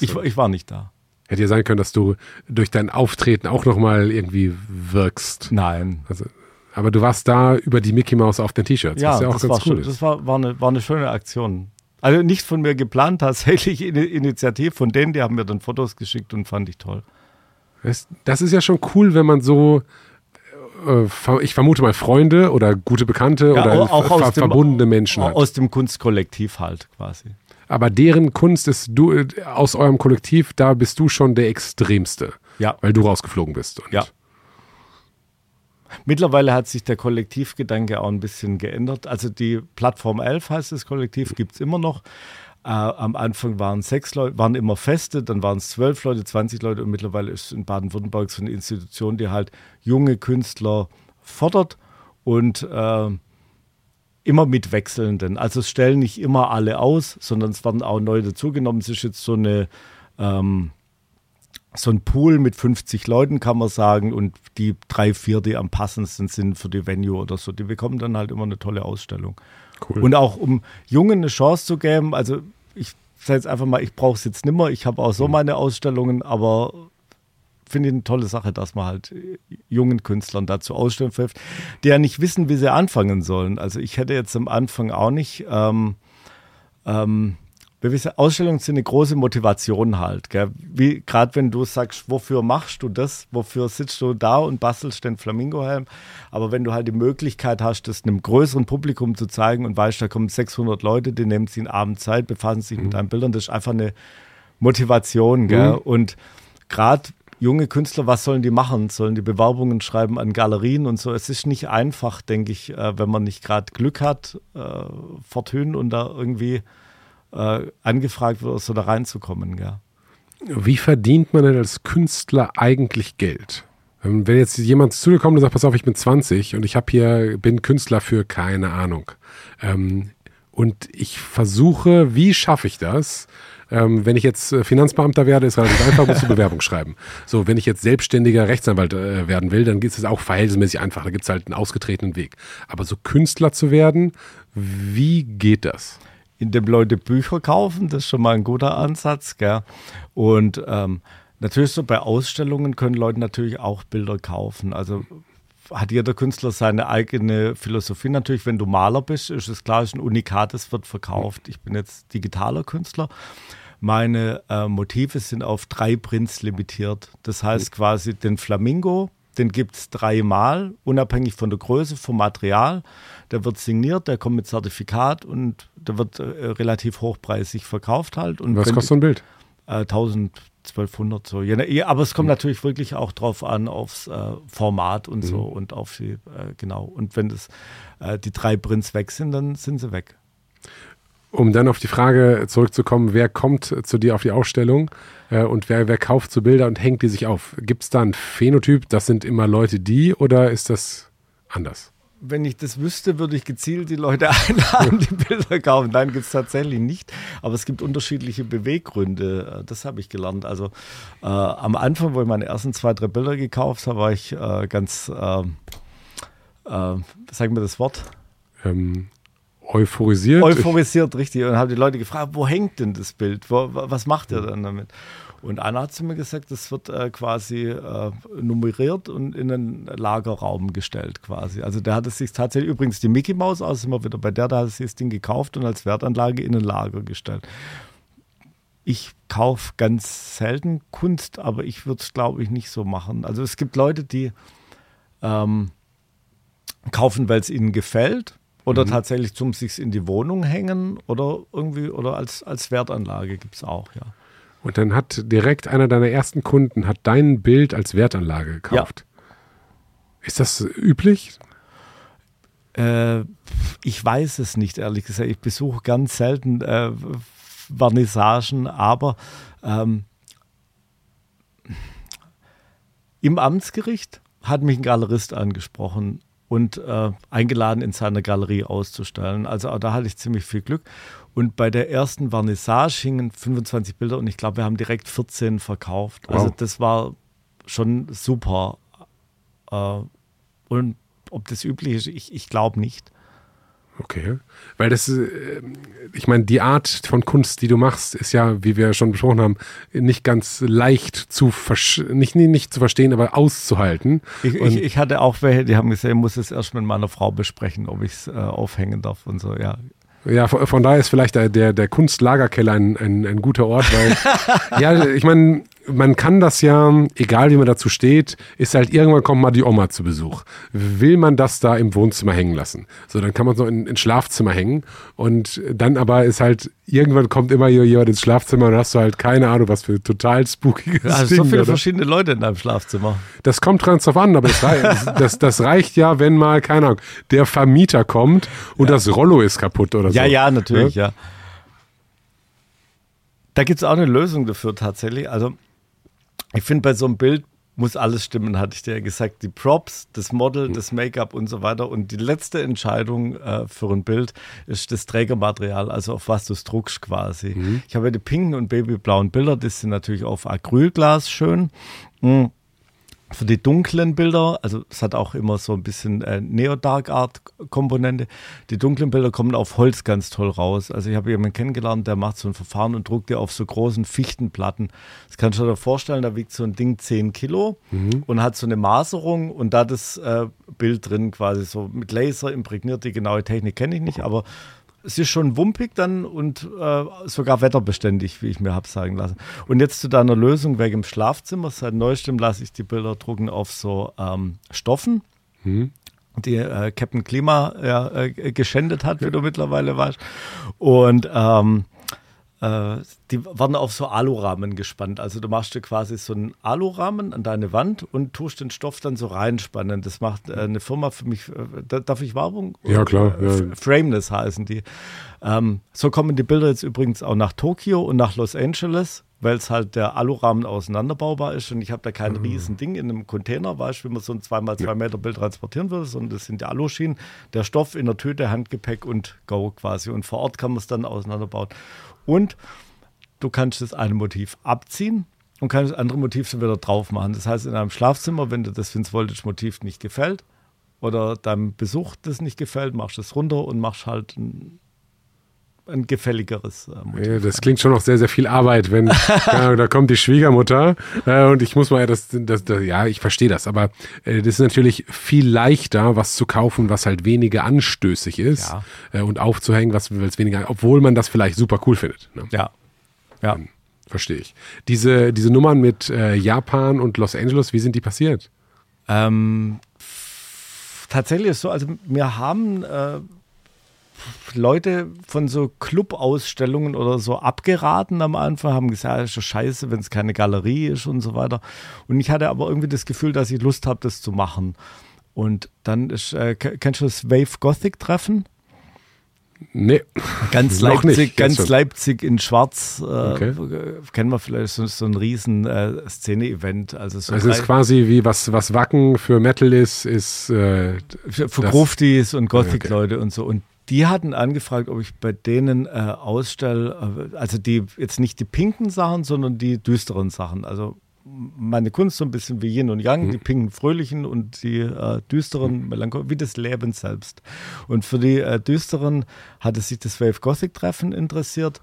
Ich, ich war nicht da. Hätte ja sein können, dass du durch dein Auftreten auch nochmal irgendwie wirkst. Nein. Also aber du warst da über die Mickey Mouse auf den T-Shirts. Ja, ja das, war, cool das war, war, eine, war eine schöne Aktion. Also nicht von mir geplant, tatsächlich eine Initiative von denen, die haben mir dann Fotos geschickt und fand ich toll. Das ist ja schon cool, wenn man so, äh, ich vermute mal Freunde oder gute Bekannte ja, oder auch ver dem, verbundene Menschen hat. Aus dem Kunstkollektiv halt quasi. Aber deren Kunst ist du aus eurem Kollektiv, da bist du schon der Extremste. Ja. Weil du rausgeflogen bist. ja. Mittlerweile hat sich der Kollektivgedanke auch ein bisschen geändert. Also die Plattform 11 heißt das Kollektiv, gibt es immer noch. Äh, am Anfang waren sechs Leute, waren immer Feste, dann waren es zwölf Leute, 20 Leute und mittlerweile ist in Baden-Württemberg so eine Institution, die halt junge Künstler fordert und äh, immer mit Wechselnden. Also es stellen nicht immer alle aus, sondern es werden auch neu dazugenommen. Es ist jetzt so eine ähm, so ein Pool mit 50 Leuten, kann man sagen, und die drei, vier, die am passendsten sind für die Venue oder so, die bekommen dann halt immer eine tolle Ausstellung. Cool. Und auch um Jungen eine Chance zu geben, also ich sage jetzt einfach mal, ich brauche es jetzt nimmer, ich habe auch so mhm. meine Ausstellungen, aber finde ich eine tolle Sache, dass man halt jungen Künstlern dazu ausstellen hilft, die ja nicht wissen, wie sie anfangen sollen. Also ich hätte jetzt am Anfang auch nicht ähm, ähm, Ausstellungen sind eine große Motivation halt. Gell? Wie gerade wenn du sagst, wofür machst du das? Wofür sitzt du da und bastelst den Flamingohelm? Aber wenn du halt die Möglichkeit hast, das einem größeren Publikum zu zeigen und weißt, da kommen 600 Leute, die nehmen sich einen Abend Zeit, befassen sich mhm. mit deinen Bildern, das ist einfach eine Motivation. Gell? Mhm. Und gerade junge Künstler, was sollen die machen? Sollen die Bewerbungen schreiben an Galerien und so? Es ist nicht einfach, denke ich, äh, wenn man nicht gerade Glück hat, äh, fortune und da irgendwie äh, angefragt wird, so da reinzukommen. Ja. Wie verdient man denn als Künstler eigentlich Geld? Ähm, wenn jetzt jemand zu dir kommt und sagt, pass auf, ich bin 20 und ich habe hier, bin Künstler für keine Ahnung. Ähm, und ich versuche, wie schaffe ich das? Ähm, wenn ich jetzt äh, Finanzbeamter werde, ist relativ einfach, muss die Bewerbung schreiben. So, wenn ich jetzt selbstständiger Rechtsanwalt äh, werden will, dann ist es auch verhältnismäßig einfach. Da gibt es halt einen ausgetretenen Weg. Aber so Künstler zu werden, wie geht das? Indem Leute Bücher kaufen. Das ist schon mal ein guter Ansatz. Gell? Und ähm, natürlich so bei Ausstellungen können Leute natürlich auch Bilder kaufen. Also hat jeder Künstler seine eigene Philosophie. Natürlich, wenn du Maler bist, ist es klar, ist ein Unikat, es wird verkauft. Ich bin jetzt digitaler Künstler. Meine äh, Motive sind auf drei Prints limitiert. Das heißt quasi den Flamingo, den gibt es dreimal, unabhängig von der Größe, vom Material. Der wird signiert, der kommt mit Zertifikat und der wird äh, relativ hochpreisig verkauft halt. Und Was kostet so ein Bild? Äh, 1200 so. Aber es kommt mhm. natürlich wirklich auch drauf an, aufs äh, Format und mhm. so und auf die, äh, genau. Und wenn das, äh, die drei Prints weg sind, dann sind sie weg. Um dann auf die Frage zurückzukommen, wer kommt zu dir auf die Ausstellung äh, und wer, wer kauft so Bilder und hängt die sich auf? Gibt es da ein Phänotyp, das sind immer Leute die oder ist das anders? Wenn ich das wüsste, würde ich gezielt die Leute einladen, die Bilder kaufen. Nein, gibt es tatsächlich nicht. Aber es gibt unterschiedliche Beweggründe. Äh, das habe ich gelernt. Also äh, am Anfang, wo ich meine ersten zwei, drei Bilder gekauft habe, war ich äh, ganz, äh, äh, sagen wir das Wort? Ähm, euphorisiert. Euphorisiert, richtig. Und habe die Leute gefragt, wo hängt denn das Bild? Wo, was macht ihr dann damit? Und einer hat zu mir gesagt, das wird äh, quasi äh, nummeriert und in einen Lagerraum gestellt quasi. Also der hat es sich tatsächlich, übrigens die Mickey Maus aus, immer wieder bei der, da hat es sich das Ding gekauft und als Wertanlage in ein Lager gestellt. Ich kaufe ganz selten Kunst, aber ich würde es, glaube ich, nicht so machen. Also es gibt Leute, die ähm, kaufen, weil es ihnen gefällt oder mhm. tatsächlich zum sich in die Wohnung hängen oder irgendwie oder als, als Wertanlage gibt es auch, ja. Und dann hat direkt einer deiner ersten Kunden hat dein Bild als Wertanlage gekauft. Ja. Ist das üblich? Äh, ich weiß es nicht, ehrlich gesagt. Ich besuche ganz selten äh, Vernissagen, aber ähm, im Amtsgericht hat mich ein Galerist angesprochen und äh, eingeladen, in seiner Galerie auszustellen. Also da hatte ich ziemlich viel Glück. Und bei der ersten Vernissage hingen 25 Bilder und ich glaube, wir haben direkt 14 verkauft. Also wow. Also das war schon super. Äh, und ob das üblich ist, ich, ich glaube nicht. Okay. Weil das, äh, ich meine, die Art von Kunst, die du machst, ist ja, wie wir schon besprochen haben, nicht ganz leicht zu, nicht, nicht zu verstehen, aber auszuhalten. Ich, ich, ich, hatte auch welche, die haben gesagt, ich muss es erst mit meiner Frau besprechen, ob ich es äh, aufhängen darf und so, ja. Ja, von, von daher ist vielleicht der, der, der Kunstlagerkeller ein, ein, ein guter Ort, weil, ja, ich meine, man kann das ja, egal wie man dazu steht, ist halt irgendwann kommt mal die Oma zu Besuch. Will man das da im Wohnzimmer hängen lassen? So, dann kann man so in, ins Schlafzimmer hängen und dann aber ist halt, irgendwann kommt immer jemand ins Schlafzimmer und hast du halt keine Ahnung, was für total spookiges also Ding. so viele oder? verschiedene Leute in deinem Schlafzimmer. Das kommt ganz drauf an, aber das, reicht, das, das reicht ja, wenn mal, keine Ahnung, der Vermieter kommt und ja. das Rollo ist kaputt oder so. Ja, ja, natürlich, ja. ja. Da gibt es auch eine Lösung dafür tatsächlich. Also ich finde, bei so einem Bild muss alles stimmen, hatte ich dir ja gesagt. Die Props, das Model, das Make-up und so weiter. Und die letzte Entscheidung äh, für ein Bild ist das Trägermaterial, also auf was du es druckst quasi. Mhm. Ich habe ja die pinken und babyblauen Bilder, das sind natürlich auf Acrylglas schön. Mhm für die dunklen Bilder, also es hat auch immer so ein bisschen äh, Neo-Dark-Art-Komponente. Die dunklen Bilder kommen auf Holz ganz toll raus. Also ich habe jemanden kennengelernt, der macht so ein Verfahren und druckt dir auf so großen Fichtenplatten. Das kannst du dir vorstellen, da wiegt so ein Ding 10 Kilo mhm. und hat so eine Maserung und da das äh, Bild drin quasi so mit Laser imprägniert. Die genaue Technik kenne ich nicht, aber es ist schon wumpig dann und äh, sogar wetterbeständig, wie ich mir habe sagen lassen. Und jetzt zu deiner Lösung wegen dem Schlafzimmer. Seit neuestem lasse ich die Bilder drucken auf so ähm, Stoffen. Hm. Die äh, Captain Klima ja, äh, geschändet hat, wie du mittlerweile weißt. Und ähm, äh, die werden auf so Alurahmen gespannt. Also du machst dir quasi so einen Alurahmen an deine Wand und tust den Stoff dann so reinspannen. Das macht äh, eine Firma für mich. Äh, darf ich Werbung? Ja, klar. Ja. Frameness heißen die. Ähm, so kommen die Bilder jetzt übrigens auch nach Tokio und nach Los Angeles weil es halt der Alurahmen auseinanderbaubar ist und ich habe da kein mhm. riesen Ding in einem Container, weißt du, wie man so ein 2x2 ja. Meter Bild transportieren will, sondern das sind die Aluschienen, der Stoff in der Tüte, Handgepäck und Go quasi. Und vor Ort kann man es dann auseinanderbauen. Und du kannst das eine Motiv abziehen und kannst das andere Motiv dann wieder drauf machen. Das heißt, in einem Schlafzimmer, wenn dir das Vince Voltage Motiv nicht gefällt oder deinem Besuch das nicht gefällt, machst du es runter und machst halt ein, ein gefälligeres äh. Ja, das klingt schon noch sehr, sehr viel Arbeit, wenn ja, da kommt die Schwiegermutter äh, und ich muss mal, das, das, das ja, ich verstehe das, aber äh, das ist natürlich viel leichter, was zu kaufen, was halt weniger anstößig ist ja. äh, und aufzuhängen, was weniger, obwohl man das vielleicht super cool findet. Ne? Ja. Ja. Hm, verstehe ich. Diese, diese Nummern mit äh, Japan und Los Angeles, wie sind die passiert? Ähm, tatsächlich ist so, also wir haben äh, Leute von so Club-Ausstellungen oder so abgeraten am Anfang, haben gesagt, das ist ja scheiße, wenn es keine Galerie ist und so weiter. Und ich hatte aber irgendwie das Gefühl, dass ich Lust habe, das zu machen. Und dann ist, äh, kennst du das Wave Gothic Treffen? Nee. Ganz Leipzig, nicht, ganz Leipzig in Schwarz. Äh, okay. Kennen wir vielleicht so, so ein riesen äh, Szene-Event. Also so es ist quasi wie was, was Wacken für Metal ist, ist äh, für, für Gruftis und Gothic-Leute okay. und so. Und die hatten angefragt, ob ich bei denen äh, ausstelle, äh, also die jetzt nicht die pinken Sachen, sondern die düsteren Sachen. Also meine Kunst so ein bisschen wie Yin und Yang, mhm. die pinken fröhlichen und die äh, düsteren Melancholen, wie das Leben selbst. Und für die äh, düsteren hatte sich das Wave Gothic Treffen interessiert.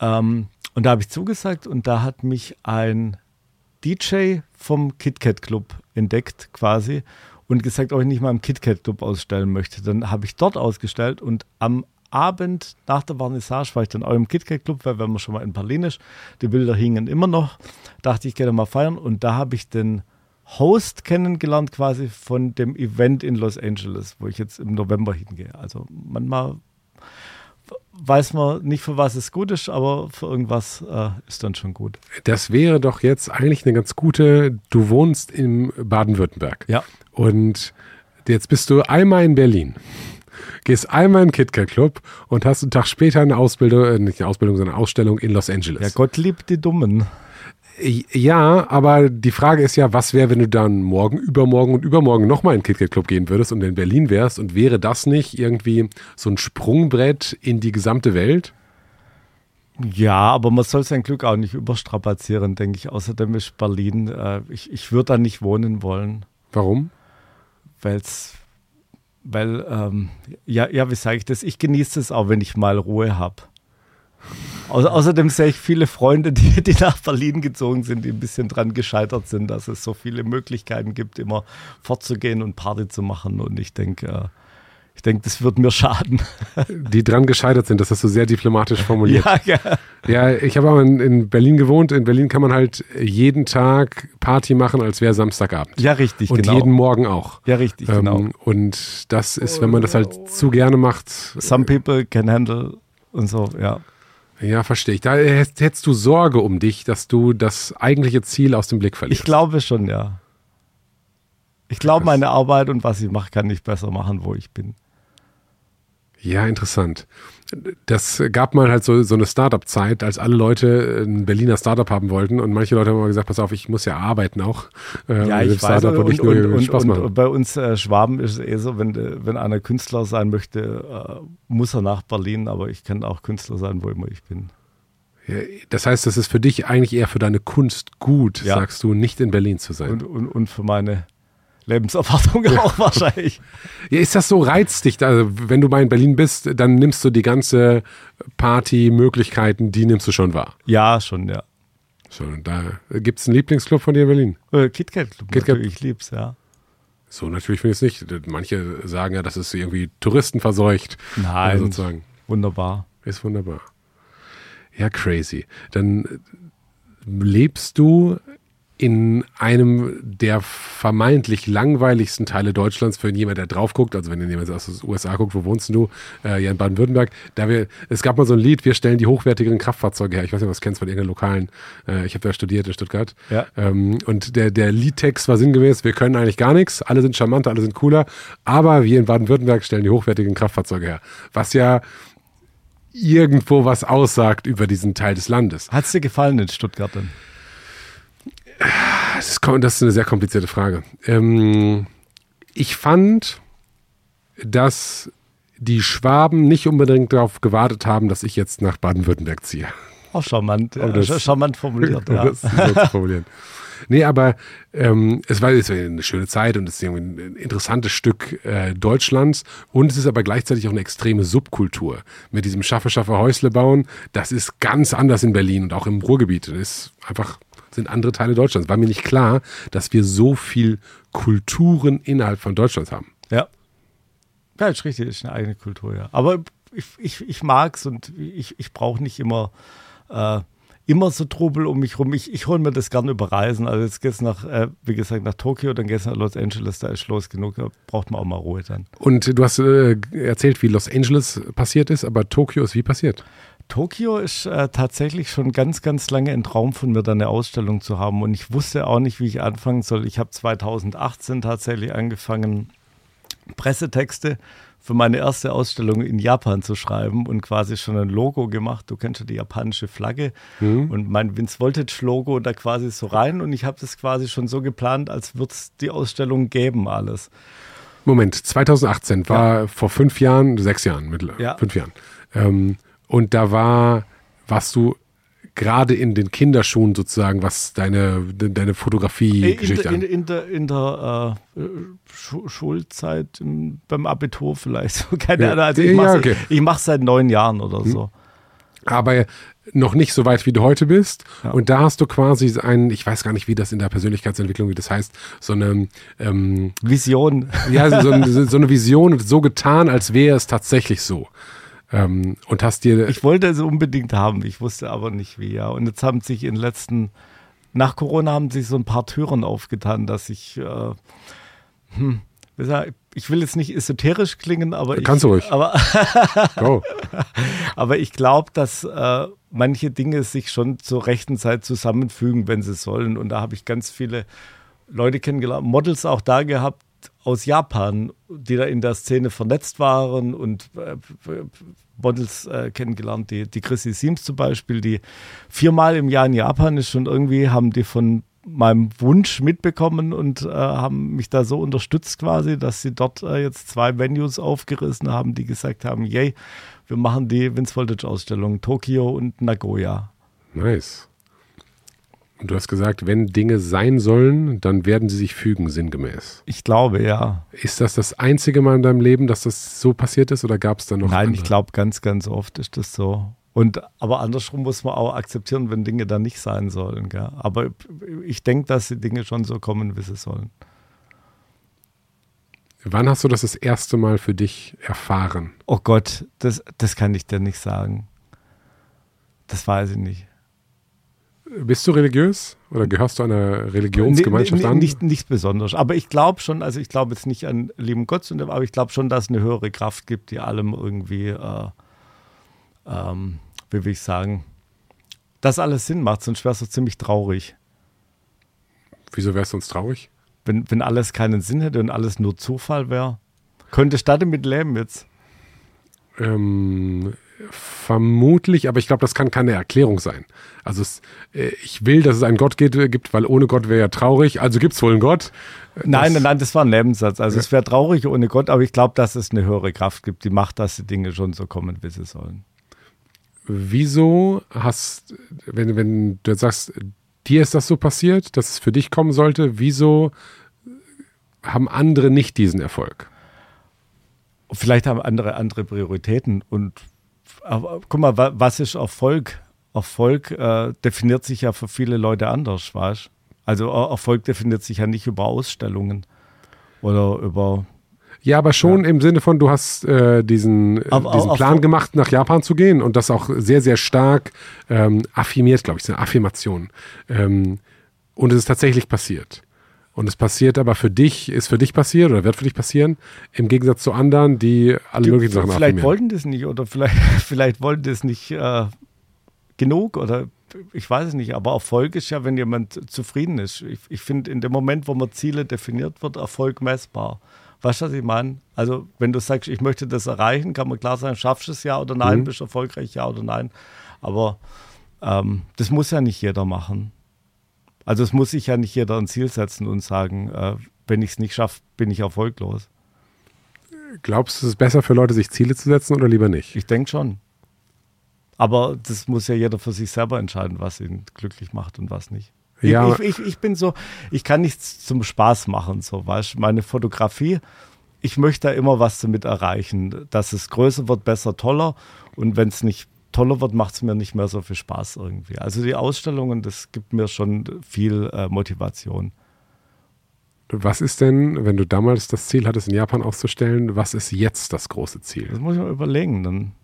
Ähm, und da habe ich zugesagt und da hat mich ein DJ vom KitKat Club entdeckt quasi und gesagt, ob ich nicht mal im KitKat Club ausstellen möchte. Dann habe ich dort ausgestellt und am Abend nach der Vernissage war ich dann auch im KitKat Club, weil wenn man schon mal in Berlin ist, die Bilder hingen immer noch. Dachte ich, gehe da mal feiern und da habe ich den Host kennengelernt quasi von dem Event in Los Angeles, wo ich jetzt im November hingehe. Also manchmal weiß man nicht, für was es gut ist, aber für irgendwas äh, ist dann schon gut. Das wäre doch jetzt eigentlich eine ganz gute, du wohnst in Baden-Württemberg. Ja. Und jetzt bist du einmal in Berlin gehst einmal in den KitKat Club und hast einen Tag später eine Ausbildung, äh, nicht eine Ausbildung, sondern eine Ausstellung in Los Angeles. Ja, Gott liebt die Dummen. Ja, aber die Frage ist ja, was wäre, wenn du dann morgen, übermorgen und übermorgen nochmal in den KitKat Club gehen würdest und in Berlin wärst und wäre das nicht irgendwie so ein Sprungbrett in die gesamte Welt? Ja, aber man soll sein Glück auch nicht überstrapazieren, denke ich. Außerdem ist Berlin, äh, ich, ich würde da nicht wohnen wollen. Warum? Weil es weil, ähm, ja, ja, wie sage ich das? Ich genieße es auch, wenn ich mal Ruhe habe. Au außerdem sehe ich viele Freunde, die, die nach Berlin gezogen sind, die ein bisschen dran gescheitert sind, dass es so viele Möglichkeiten gibt, immer fortzugehen und Party zu machen. Und ich denke, äh, ich denke, das wird mir schaden. Die dran gescheitert sind, das hast du sehr diplomatisch formuliert. Ja, ja. ja ich habe aber in, in, Berlin gewohnt. In Berlin kann man halt jeden Tag Party machen, als wäre Samstagabend. Ja, richtig, und genau. Und jeden Morgen auch. Ja, richtig, ähm, genau. Und das ist, wenn man das halt zu gerne macht. Some people can handle und so, ja. Ja, verstehe ich. Da hättest du Sorge um dich, dass du das eigentliche Ziel aus dem Blick verlierst. Ich glaube schon, ja. Ich glaube, meine Arbeit und was ich mache, kann ich besser machen, wo ich bin. Ja, interessant. Das gab mal halt so, so eine Startup-Zeit, als alle Leute ein Berliner Startup haben wollten und manche Leute haben mal gesagt, pass auf, ich muss ja arbeiten auch. Äh, ja, ich weiß, und, und, nicht nur und, Spaß und, machen. und bei uns äh, Schwaben ist es eh so, wenn, wenn einer Künstler sein möchte, äh, muss er nach Berlin, aber ich kann auch Künstler sein, wo immer ich bin. Ja, das heißt, das ist für dich eigentlich eher für deine Kunst gut, ja. sagst du, nicht in Berlin zu sein. Und, und, und für meine Lebenserwartung auch wahrscheinlich. Ja, ist das so reizt dich? Also, wenn du mal in Berlin bist, dann nimmst du die ganze Party-Möglichkeiten, die nimmst du schon wahr? Ja, schon, ja. So, da gibt es einen Lieblingsclub von dir in Berlin? Äh, KitKat Club. KitKat. Ich lieb's, ja. So, natürlich finde ich es nicht. Manche sagen ja, das ist irgendwie touristenverseucht. Nein. Sozusagen. wunderbar. Ist wunderbar. Ja, crazy. Dann lebst du in einem der vermeintlich langweiligsten Teile Deutschlands für jemand, der drauf guckt, also wenn jemand aus den USA guckt, wo wohnst du? Äh, ja, in Baden-Württemberg. Da wir, es gab mal so ein Lied, wir stellen die hochwertigeren Kraftfahrzeuge her. Ich weiß nicht, was du kennst von irgendeiner lokalen. Äh, ich habe da studiert in Stuttgart. Ja. Ähm, und der, der Liedtext war sinngemäß, wir können eigentlich gar nichts, alle sind charmanter, alle sind cooler, aber wir in Baden-Württemberg stellen die hochwertigen Kraftfahrzeuge her. Was ja irgendwo was aussagt über diesen Teil des Landes. Hat es dir gefallen in Stuttgart denn? Das ist, das eine sehr komplizierte Frage. Ähm, ich fand, dass die Schwaben nicht unbedingt darauf gewartet haben, dass ich jetzt nach Baden-Württemberg ziehe. Auch charmant, Um das- ja, charmant formuliert. um Ja. das so zu formulieren. Nee, aber ähm, es war war eine schöne Zeit und es ist irgendwie ein interessantes Stück äh, Deutschlands und es ist aber gleichzeitig auch eine extreme Subkultur. Mit diesem Schaffe, Schaffe, Häusle bauen, das ist ganz anders in Berlin und auch im Ruhrgebiet. Das ist einfach, sind andere Teile Deutschlands. War mir nicht klar, dass wir so viel Kulturen innerhalb von Deutschlands haben. Ja. Ja, ist richtig, ist eine eigene Kultur, ja. Aber ich, ich, ich mag es und ich, ich brauche nicht immer, äh, immer so Trubel um mich rum. Ich, ich hole mir das gerne über Reisen. Also jetzt geht's nach, äh, wie gesagt, nach Tokio, dann geht's nach Los Angeles, da ist los genug, da braucht man auch mal Ruhe dann. Und du hast äh, erzählt, wie Los Angeles passiert ist, aber Tokio ist wie passiert? Tokio ist äh, tatsächlich schon ganz, ganz lange ein Traum von mir, da eine Ausstellung zu haben. Und ich wusste auch nicht, wie ich anfangen soll. Ich habe 2018 tatsächlich angefangen, Pressetexte für meine erste Ausstellung in Japan zu schreiben und quasi schon ein Logo gemacht. Du kennst ja die japanische Flagge und mein Vince Voltage Logo da quasi so rein und ich habe das quasi schon so geplant, als würde es die Ausstellung geben alles. Moment, 2018 war vor fünf Jahren, sechs Jahren, mit, Ja. fünf Jahren. Ähm, und da war, warst du gerade in den Kinderschuhen sozusagen, was deine, de- deine In, Fotografie-Geschichte der- in, an. in der, in der äh, Schu Schulzeit, im, beim Abitur vielleicht. So, Keine Ja. Ahnung. Also ich Ja, mache okay. ich mach's seit neun Jahren oder so. Aber noch nicht so weit, wie du heute bist. Ja. Und da hast du quasi ein, ich weiß gar nicht, wie das in der Persönlichkeitsentwicklung, wie das heißt, so eine, ähm, Vision. ja, so, eine- so eine Vision so getan, als wäre es tatsächlich so. Ähm, und hast dir, Ich wollte es unbedingt haben, ich wusste aber nicht wie, ja. Und jetzt haben sich in den letzten, nach Corona haben sich so ein paar Türen aufgetan, dass ich, äh, hm, ich will jetzt nicht esoterisch klingen, aber ich, Kannst du ruhig. aber, oh, aber ich glaube, dass äh, manche Dinge sich schon zur rechten Zeit zusammenfügen, wenn sie sollen. Und da habe ich ganz viele Leute kennengelernt, Models auch da gehabt aus Japan, die da in der Szene vernetzt waren und äh, Models äh, kennengelernt, die, die Chrissy Siems zum Beispiel, die viermal im Jahr in Japan ist und irgendwie haben die von meinem Wunsch mitbekommen und äh, haben mich da so unterstützt quasi, dass sie dort äh, jetzt zwei Venues aufgerissen haben, die gesagt haben, yay, wir machen die Vince Voltage Ausstellung Tokio und Nagoya. nice. Und du hast gesagt, wenn Dinge sein sollen, dann werden sie sich fügen, sinngemäß. Ich glaube, ja. Ist das das einzige Mal in deinem Leben, dass das so passiert ist oder gab es da noch Nein, andere? ich glaube, ganz, ganz oft ist das so. Und aber andersrum muss man auch akzeptieren, wenn Dinge da nicht sein sollen. Gell? Aber ich denke, dass die Dinge schon so kommen, wie sie sollen. Wann hast du das das erste Mal für dich erfahren? Oh Gott, das, das kann ich dir nicht sagen. Das weiß ich nicht. Bist du religiös oder gehörst du einer Religionsgemeinschaft Nee, nee, an? Nicht, nicht besonders. Aber ich glaube schon, also ich glaube jetzt nicht an lieben Gott, sondern- aber ich glaube schon, dass es eine höhere Kraft gibt, die allem irgendwie, äh, ähm, wie will ich sagen, dass alles Sinn macht, sonst es so ziemlich traurig. Wieso wärst du uns traurig? Wenn, wenn alles keinen Sinn hätte und alles nur Zufall wäre. Könnte da damit leben jetzt? Ähm, vermutlich, aber ich glaube, das kann keine Erklärung sein. Also es, äh, ich will, dass es einen Gott äh, gibt, weil ohne Gott wäre ja traurig. Also gibt es wohl einen Gott. Nein, nein, nein, das war ein Lebenssatz. Also es wäre traurig ohne Gott, aber ich glaube, dass es eine höhere Kraft gibt, die macht, dass die Dinge schon so kommen, wie sie sollen. Wieso hast, wenn, wenn du sagst, dir ist das so passiert, dass es für dich kommen sollte, wieso haben andere nicht diesen Erfolg? Vielleicht haben andere andere Prioritäten und aber, guck mal, wa- was ist Erfolg? Erfolg äh, definiert sich ja für viele Leute anders, weißt Also äh, Erfolg definiert sich ja nicht über Ausstellungen oder über Ja, aber schon im Sinne von, du hast äh, diesen, äh, Aber diesen Plan gemacht, nach Japan zu gehen und das auch sehr, sehr stark ähm, affirmiert, glaube ich, ist eine Affirmation. Ähm, und es ist tatsächlich passiert. Und es passiert aber für dich, ist für dich passiert oder wird für dich passieren, im Gegensatz zu anderen, die alle Die- möglichen Sachen vielleicht wollten das nicht oder vielleicht, vielleicht wollten das nicht äh, genug oder ich weiß es nicht, aber Erfolg ist ja, wenn jemand zufrieden ist. Ich, ich finde, in dem Moment, wo man Ziele definiert, wird Erfolg messbar. Weißt du, was ich meine? Also, wenn du sagst, ich möchte das erreichen, kann man klar sagen, schaffst du es ja oder nein, Mhm. bist du erfolgreich, ja oder nein. Aber ähm, das muss ja nicht jeder machen. Also, es muss sich ja nicht jeder ein Ziel setzen und sagen, äh, wenn ich es nicht schaffe, bin ich erfolglos. Glaubst du, es ist besser für Leute, sich Ziele zu setzen oder lieber nicht? Ich denke schon. Aber das muss ja jeder für sich selber entscheiden, was ihn glücklich macht und was nicht. Ja. Ich, ich, ich, ich bin so, ich kann nichts zum Spaß machen, so weißt du. Meine Fotografie, ich möchte da immer was damit erreichen, dass es größer wird, besser, toller. Und wenn es nicht toller wird, macht es mir nicht mehr so viel Spaß irgendwie. Also die Ausstellungen, das gibt mir schon viel äh, Motivation. Was ist denn, wenn du damals das Ziel hattest, in Japan auszustellen, was ist jetzt das große Ziel? Das muss ich mal überlegen. Dann.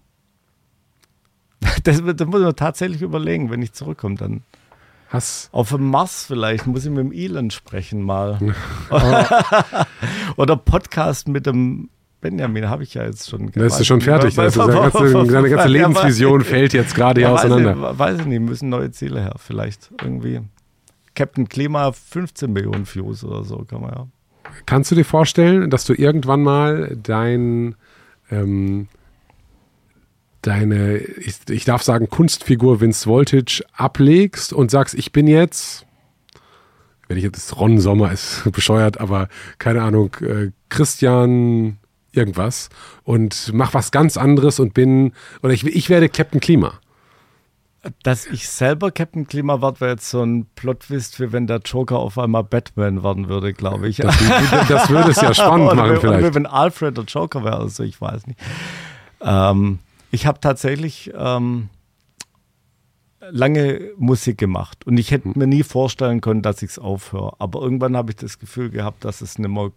Das, das muss man tatsächlich überlegen, wenn ich zurückkomme. Dann Hast, Auf dem Mars vielleicht, muss ich mit dem Elon sprechen mal. Oder Podcast mit dem Benjamin, habe ich ja jetzt schon. das ist schon fertig. Das ist, deine, ganze, deine ganze Lebensvision fällt jetzt gerade hier ja, weiß, auseinander. ich, weiß ich nicht, müssen neue Ziele her. Vielleicht irgendwie. Captain Klima 15 Millionen Views oder so, kann man ja. Kannst du dir vorstellen, dass du irgendwann mal dein, ähm, deine, ich, ich darf sagen, Kunstfigur Vince Voltage ablegst und sagst, ich bin jetzt, wenn ich jetzt, Ron Sommer ist bescheuert, aber keine Ahnung, äh, Christian irgendwas und mach was ganz anderes und bin, oder ich, ich werde Captain Klima. Dass ich selber Captain Klima werde, wäre jetzt so ein Plot-Twist, wie wenn der Joker auf einmal Batman werden würde, glaube ich. Das, das würde es ja spannend oder, machen Oder vielleicht. wenn Alfred der Joker wäre, also ich weiß nicht. Ähm, ich habe tatsächlich ähm, lange Musik gemacht und ich hätte Hm. mir nie vorstellen können, dass ich es aufhöre. Aber irgendwann habe ich das Gefühl gehabt, dass es nicht mehr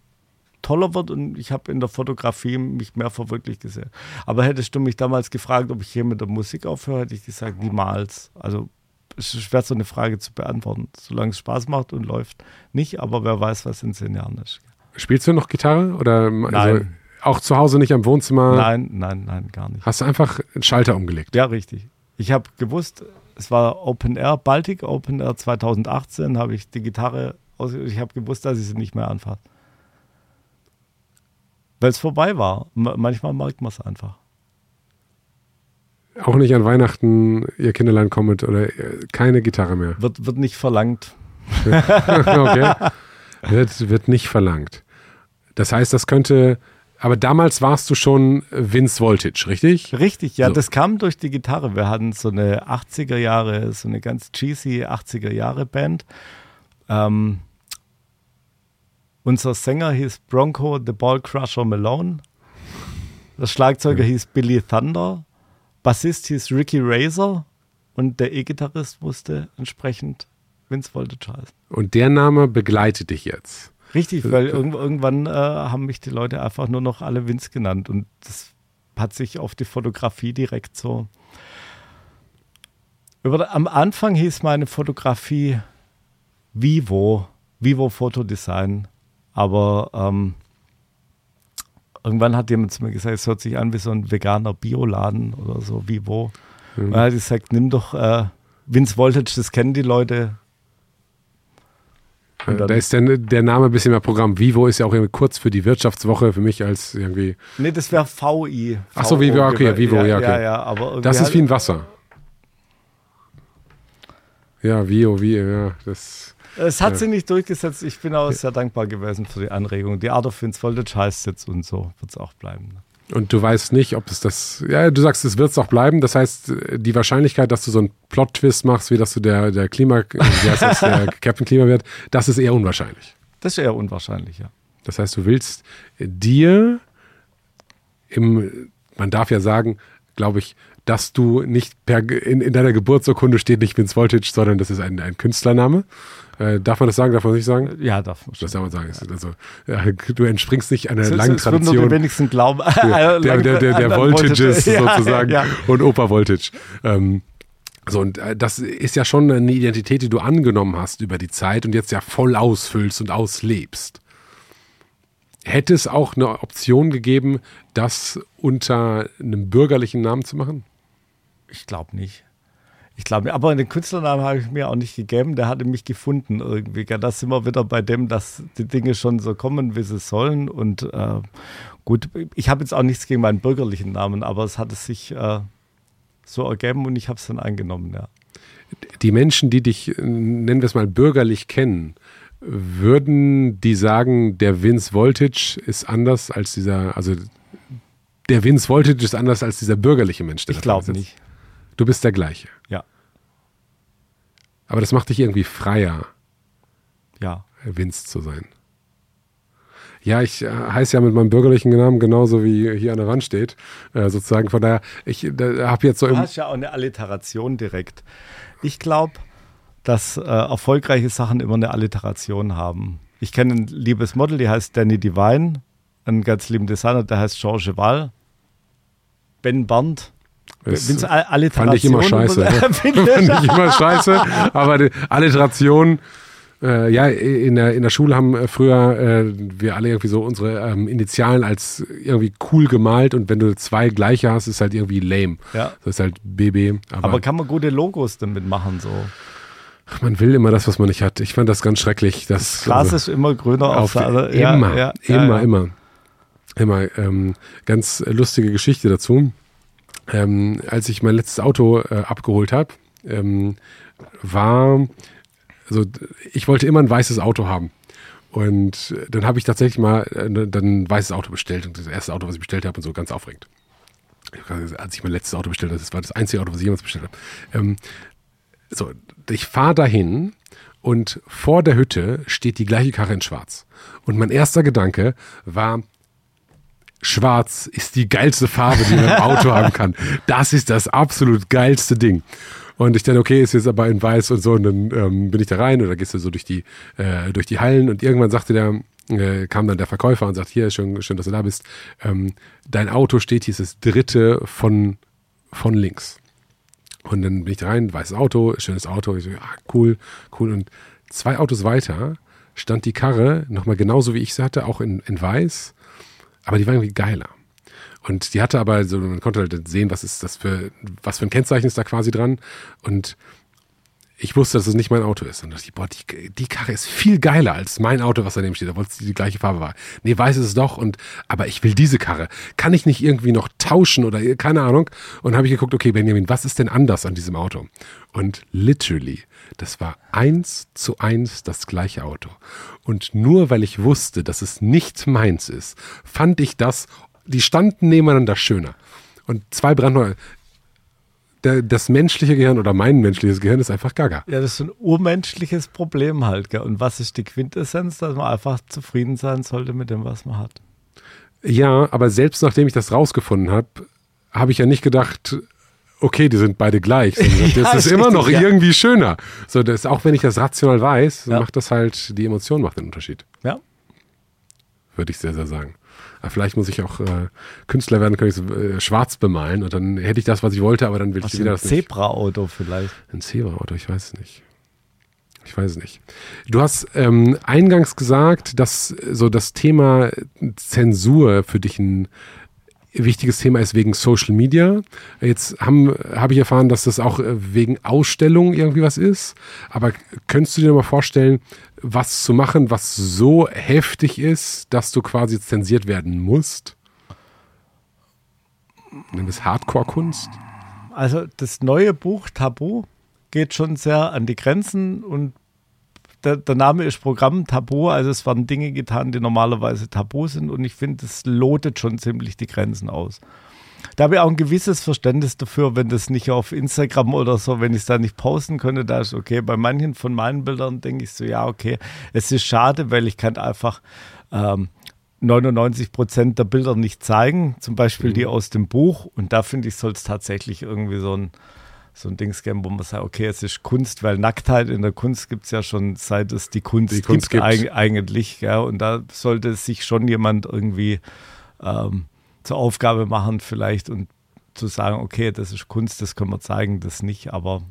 toller wird und ich habe in der Fotografie mich mehr verwirklicht gesehen. Aber hättest du mich damals gefragt, ob ich hier mit der Musik aufhöre, hätte ich gesagt, niemals. Also es ist schwer, so eine Frage zu beantworten. Solange es Spaß macht und läuft, nicht, aber wer weiß, was in zehn Jahren ist. Spielst du noch Gitarre oder also Nein. auch zu Hause nicht am Wohnzimmer? Nein, nein, nein, gar nicht. Hast du einfach einen Schalter umgelegt? Ja, richtig. Ich habe gewusst, es war Open Air, Baltic Open Air 2018, habe ich die Gitarre aus, ich habe gewusst, dass ich sie nicht mehr anfasse. Weil es vorbei war. Manchmal merkt man es einfach. Auch nicht an Weihnachten, ihr Kinderlein kommt oder äh, keine Gitarre mehr. Wird, wird nicht verlangt. okay. Wird, wird nicht verlangt. Das heißt, das könnte. Aber damals warst du schon Vince Voltage, richtig? Richtig, ja, So. das kam durch die Gitarre. Wir hatten so eine 80er Jahre, so eine ganz cheesy 80er Jahre Band. Ähm, unser Sänger hieß Bronco the Ball Crusher Malone. Der Schlagzeuger hieß Billy Thunder. Bassist hieß Ricky Razor. Und der E-Gitarrist musste entsprechend Vince Voltage heißen. Und der Name begleitet dich jetzt. Richtig, weil irgend, irgendwann äh, haben mich die Leute einfach nur noch alle Vince genannt und das hat sich auf die Fotografie direkt so. Über, am Anfang hieß meine Fotografie Vivo, Vivo Fotodesign, aber ähm, irgendwann hat jemand zu mir gesagt, es hört sich an wie so ein veganer Bioladen oder so, Vivo. Und dann hat gesagt, nimm doch äh, Vince Voltage, das kennen die Leute. Äh, Da ist der, der Name ein bisschen mehr Programm. Vivo ist ja auch irgendwie kurz für die Wirtschaftswoche, für mich als irgendwie. Nee, das wäre VI. Ach so, Vivo, okay, Vivo, ja, okay. Ja, ja, aber Das ist wie ein Wasser. Ja, Vio, wie, ja, das. Es hat sich nicht durchgesetzt. Ich bin auch sehr dankbar gewesen für die Anregung. Die Art of Vince Voltage heißt jetzt und so wird es auch bleiben. Und du weißt nicht, ob es das. Ja, du sagst, es wird es auch bleiben. Das heißt, die Wahrscheinlichkeit, dass du so einen Plot-Twist machst, wie dass du der, der Klima, heißt das, der Captain Klima wird, das ist eher unwahrscheinlich. Das ist eher unwahrscheinlich, ja. Das heißt, du willst dir im, man darf ja sagen, glaube ich, dass du nicht per, in, in deiner Geburtsurkunde steht nicht Vince Voltage, sondern das ist ein, ein Künstlername. Äh, darf man das sagen, darf man das nicht sagen? Ja, darf man Das darf man sagen. Also, ja, du entspringst nicht einer langen das würden nur Tradition. die wenigsten glauben. der, der, der, der, der Voltages Ja, sozusagen Ja, und Opa Voltage. Ähm, so, und äh, das ist ja schon eine Identität, die du angenommen hast über die Zeit und jetzt ja voll ausfüllst und auslebst. Hätte es auch eine Option gegeben, das unter einem bürgerlichen Namen zu machen? Ich glaube nicht. Ich glaube, aber den Künstlernamen habe ich mir auch nicht gegeben. Der hatte mich gefunden irgendwie. gell. Da sind wir wieder bei dem, dass die Dinge schon so kommen, wie sie sollen. Und äh, gut, ich habe jetzt auch nichts gegen meinen bürgerlichen Namen, aber es hat es sich äh, so ergeben und ich habe es dann angenommen. Ja. Die Menschen, die dich, äh, nennen wir es mal, bürgerlich kennen, würden die sagen, der Vince Voltage ist anders als dieser, also der Vince Voltage ist anders als dieser bürgerliche Mensch. der Ich glaube nicht. Du bist der gleiche. Aber das macht dich irgendwie freier, ja. Vince zu sein. Ja, ich äh, heiße ja mit meinem bürgerlichen Namen genauso wie hier an der Wand steht. Äh, sozusagen, von daher, ich habe jetzt so Du hast ja auch eine Alliteration direkt. Ich glaube, dass äh, erfolgreiche Sachen immer eine Alliteration haben. Ich kenne ein liebes Model, die heißt Danny Divine, einen ganz lieben Designer, der heißt George Wall, Ben Barnt. Das Wenn's All- fand ich immer scheiße. ne? Fand ich immer scheiße. Aber die Alliteration, äh, ja, in der, in der Schule haben äh, früher äh, wir alle irgendwie so unsere ähm, Initialen als irgendwie cool gemalt und wenn du zwei gleiche hast, ist halt irgendwie lame. Ja. Das ist halt BB. Aber, Aber kann man gute Logos damit machen so? man will immer das, was man nicht hat. Ich fand das ganz schrecklich. Das, Glas also- ist immer grüner auf, Auf, der anderen- immer, ja, ja, immer, immer. Immer. Ähm, ganz lustige Geschichte dazu. Ähm, als ich mein letztes Auto äh, abgeholt habe, ähm, war, also ich wollte immer ein weißes Auto haben. Und dann habe ich tatsächlich mal äh, dann ein weißes Auto bestellt. Und das erste Auto, was ich bestellt habe, und so ganz aufregend. Als ich mein letztes Auto bestellt habe, das war das einzige Auto, was ich jemals bestellt habe. Ähm, so, ich fahre dahin und vor der Hütte steht die gleiche Karre in Schwarz. Und mein erster Gedanke war, Schwarz ist die geilste Farbe, die man im Auto haben kann. Das ist das absolut geilste Ding. Und ich dachte, okay, ist jetzt aber in weiß und so. Und dann ähm, bin ich da rein oder gehst du so durch die, äh, durch die Hallen. Und irgendwann sagte der, äh, kam dann der Verkäufer und sagt, hier, schön, schön dass du da bist. Ähm, dein Auto steht hier, ist das dritte von, von links. Und dann bin ich da rein, weißes Auto, schönes Auto. Ich so, ja, cool, cool. Und zwei Autos weiter stand die Karre, nochmal genauso wie ich sie hatte, auch in, in weiß, aber die war irgendwie geiler. Und die hatte aber so, man konnte halt sehen, was ist das für, was für ein Kennzeichen ist da quasi dran. Und ich wusste, dass es nicht mein Auto ist. Und da dachte ich, boah, die, die Karre ist viel geiler als mein Auto, was daneben steht, obwohl es die gleiche Farbe war. Nee, weiß es doch. Und, aber ich will diese Karre. Kann ich nicht irgendwie noch tauschen oder keine Ahnung? Und habe ich geguckt, okay, Benjamin, was ist denn anders an diesem Auto? Und literally, das war eins zu eins das gleiche Auto. Und nur weil ich wusste, dass es nicht meins ist, fand ich das, die standen nebeneinander schöner. Und zwei brandneue, der, das menschliche Gehirn oder mein menschliches Gehirn ist einfach gaga. Ja, das ist ein urmenschliches Problem halt. Gell? Und was ist die Quintessenz? Dass man einfach zufrieden sein sollte mit dem, was man hat. Ja, aber selbst nachdem ich das rausgefunden habe, habe ich ja nicht gedacht, okay, die sind beide gleich. sondern Ja, das ist ist immer noch ja. irgendwie schöner. So, das, auch wenn ich das rational weiß, Ja. macht das halt, die Emotion macht den Unterschied. Ja. Würde ich sehr, sehr sagen. Vielleicht muss ich auch äh, Künstler werden, kann ich so, äh, schwarz bemalen und dann hätte ich das, was ich wollte, aber dann will ich wieder ein das nicht. Zebra-Auto vielleicht. Ein Zebra-Auto, ich weiß es nicht. Ich weiß es nicht. Du hast ähm, eingangs gesagt, dass so das Thema Zensur für dich ein wichtiges Thema ist wegen Social Media. Jetzt habe hab ich erfahren, dass das auch äh, wegen Ausstellungen irgendwie was ist. Aber könntest du dir mal vorstellen, was zu machen, was so heftig ist, dass du quasi zensiert werden musst? Nimm es Hardcore-Kunst? Also das neue Buch Tabu geht schon sehr an die Grenzen und der, der Name ist Programm Tabu, also es werden Dinge getan, die normalerweise tabu sind und ich finde, das lotet schon ziemlich die Grenzen aus. Da habe ich auch ein gewisses Verständnis dafür, wenn das nicht auf Instagram oder so, wenn ich es da nicht posten könnte, da ist okay. Bei manchen von meinen Bildern denke ich so, ja, okay, es ist schade, weil ich kann einfach ähm, 99 Prozent der Bilder nicht zeigen, zum Beispiel die aus dem Buch. Und da finde ich, soll es tatsächlich irgendwie so ein, so ein Dings geben, wo man sagt, okay, es ist Kunst, weil Nacktheit in der Kunst gibt es ja schon seit es die Kunst, Die Kunst gibt, eig- eigentlich. Ja, und da sollte sich schon jemand irgendwie ähm, zur Aufgabe machen, vielleicht und zu sagen, okay, das ist Kunst, das können wir zeigen, das nicht, aber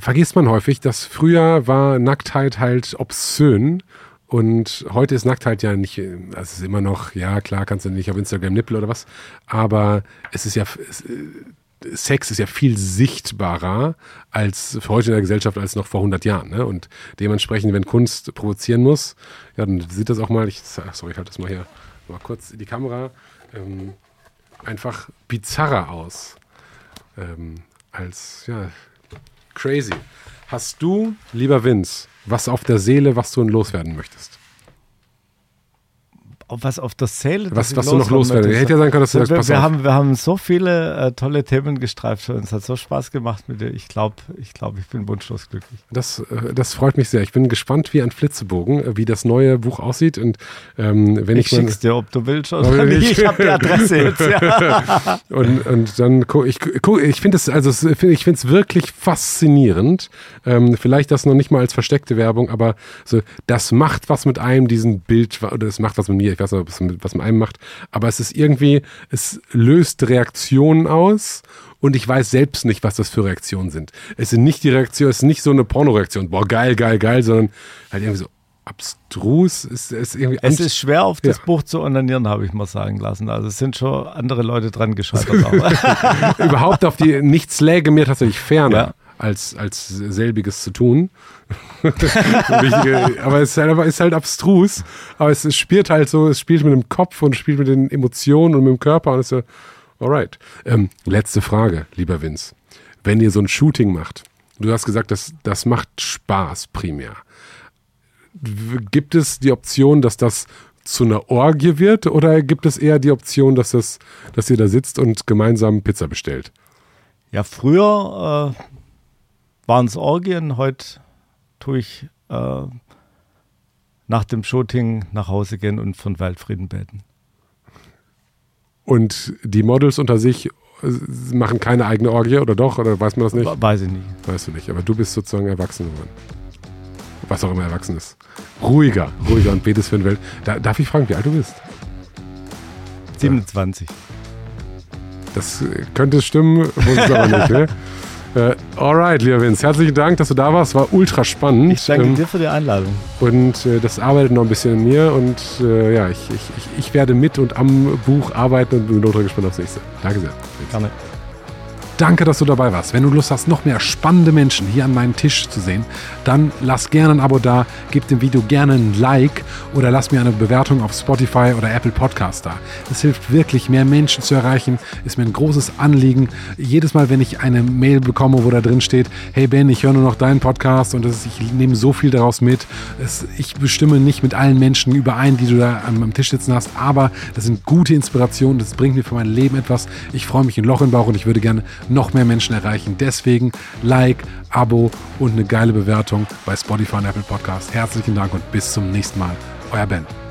vergisst man häufig, dass früher war Nacktheit halt obszön und heute ist Nacktheit ja nicht, äh, es ist immer noch, ja klar, kannst du nicht auf Instagram nippeln oder was, aber es ist ja, es, äh, Sex ist ja viel sichtbarer als heute in der Gesellschaft als noch vor 100 Jahren. Ne? Und dementsprechend, wenn Kunst provozieren muss, ja, dann sieht das auch mal, ich, sorry, ich halte das mal hier mal kurz in die Kamera, ähm, einfach bizarrer aus. Ähm, als, ja, crazy. Hast du, lieber Vince, was auf der Seele, was du loswerden möchtest? Was auf der Seele. Was- das ich was du noch loswerden-. Hätte ja sein können, dass du sagst, wir, pass wir, haben, wir haben so viele äh, tolle Themen gestreift für uns. Hat so Spaß gemacht mit dir. Ich glaube, ich, glaub, ich bin wunschlos glücklich. Das, äh, das freut mich sehr. Ich bin gespannt wie ein Flitzebogen, äh, wie das neue Buch aussieht. Und ähm, wenn Ich ich, mal- schick's dir, ob du willst oder nicht. nicht. Ich habe die Adresse jetzt. Ja. Und, und dann ich, ich finde es also es- find- ich finde es wirklich faszinierend. Ähm, vielleicht das noch nicht mal als versteckte Werbung, aber so das macht was mit einem diesen Bild oder das macht was mit mir. Ich nicht, ob es mit, was mit einem macht, aber es ist irgendwie es löst Reaktionen aus. Und ich weiß selbst nicht, was das für Reaktionen sind. Es sind nicht die Reaktion, es ist nicht so eine Pornoreaktion, boah, geil, geil, geil, sondern halt irgendwie so abstrus. Es ist irgendwie Es ist schwer, auf das Ja. Buch zu onanieren, habe ich mal sagen lassen. Also es sind schon andere Leute dran gescheitert. überhaupt auf die, nichts läge mir tatsächlich ferner, Ja. Als, als selbiges zu tun. Aber es ist halt, ist halt abstrus, aber es, es spielt halt so, es spielt mit dem Kopf und spielt mit den Emotionen und mit dem Körper und es ist so, alright. Ähm, letzte Frage, lieber Vince. Wenn ihr so ein Shooting macht, du hast gesagt, das, das macht Spaß primär. Gibt es die Option, dass das zu einer Orgie wird oder gibt es eher die Option, dass, das, dass ihr da sitzt und gemeinsam Pizza bestellt? ja, früher äh, waren es Orgien, heute tue ich äh, nach dem Shooting nach Hause gehen und von Weltfrieden beten. Und die Models unter sich äh, machen keine eigene Orgie oder doch? Oder weiß man das nicht? Weiß ich nicht. Weißt du nicht. Aber du bist sozusagen erwachsen geworden. Was auch immer erwachsen ist. Ruhiger, ruhiger und betest für den Welt. Da, darf ich fragen, wie alt du bist? 27. Das äh, könnte stimmen, muss es aber nicht. Ne? Äh, alright, lieber Vince, herzlichen Dank, dass du da warst. War ultra spannend. Ich danke Ähm, dir für die Einladung. Und äh, das arbeitet noch ein bisschen in mir. Und äh, ja, ich, ich, ich, werde mit und am Buch arbeiten und bin ultra gespannt aufs nächste. Danke sehr. Gerne. Danke, dass du dabei warst. Wenn du Lust hast, noch mehr spannende Menschen hier an meinem Tisch zu sehen, dann lass gerne ein Abo da, gib dem Video gerne ein Like oder lass mir eine Bewertung auf Spotify oder Apple Podcast da. Das hilft wirklich, mehr Menschen zu erreichen, ist mir ein großes Anliegen. Jedes Mal, wenn ich eine Mail bekomme, wo da drin steht, hey Ben, ich höre nur noch deinen Podcast und ist, ich nehme so viel daraus mit. Es, ich bestimme nicht mit allen Menschen überein, die du da am, am Tisch sitzen hast, aber das sind gute Inspirationen, das bringt mir für mein Leben etwas. Ich freue mich in Loch im Bauch und ich würde gerne noch mehr Menschen erreichen. Deswegen Like, Abo und eine geile Bewertung bei Spotify und Apple Podcast. Herzlichen Dank und bis zum nächsten Mal. Euer Ben.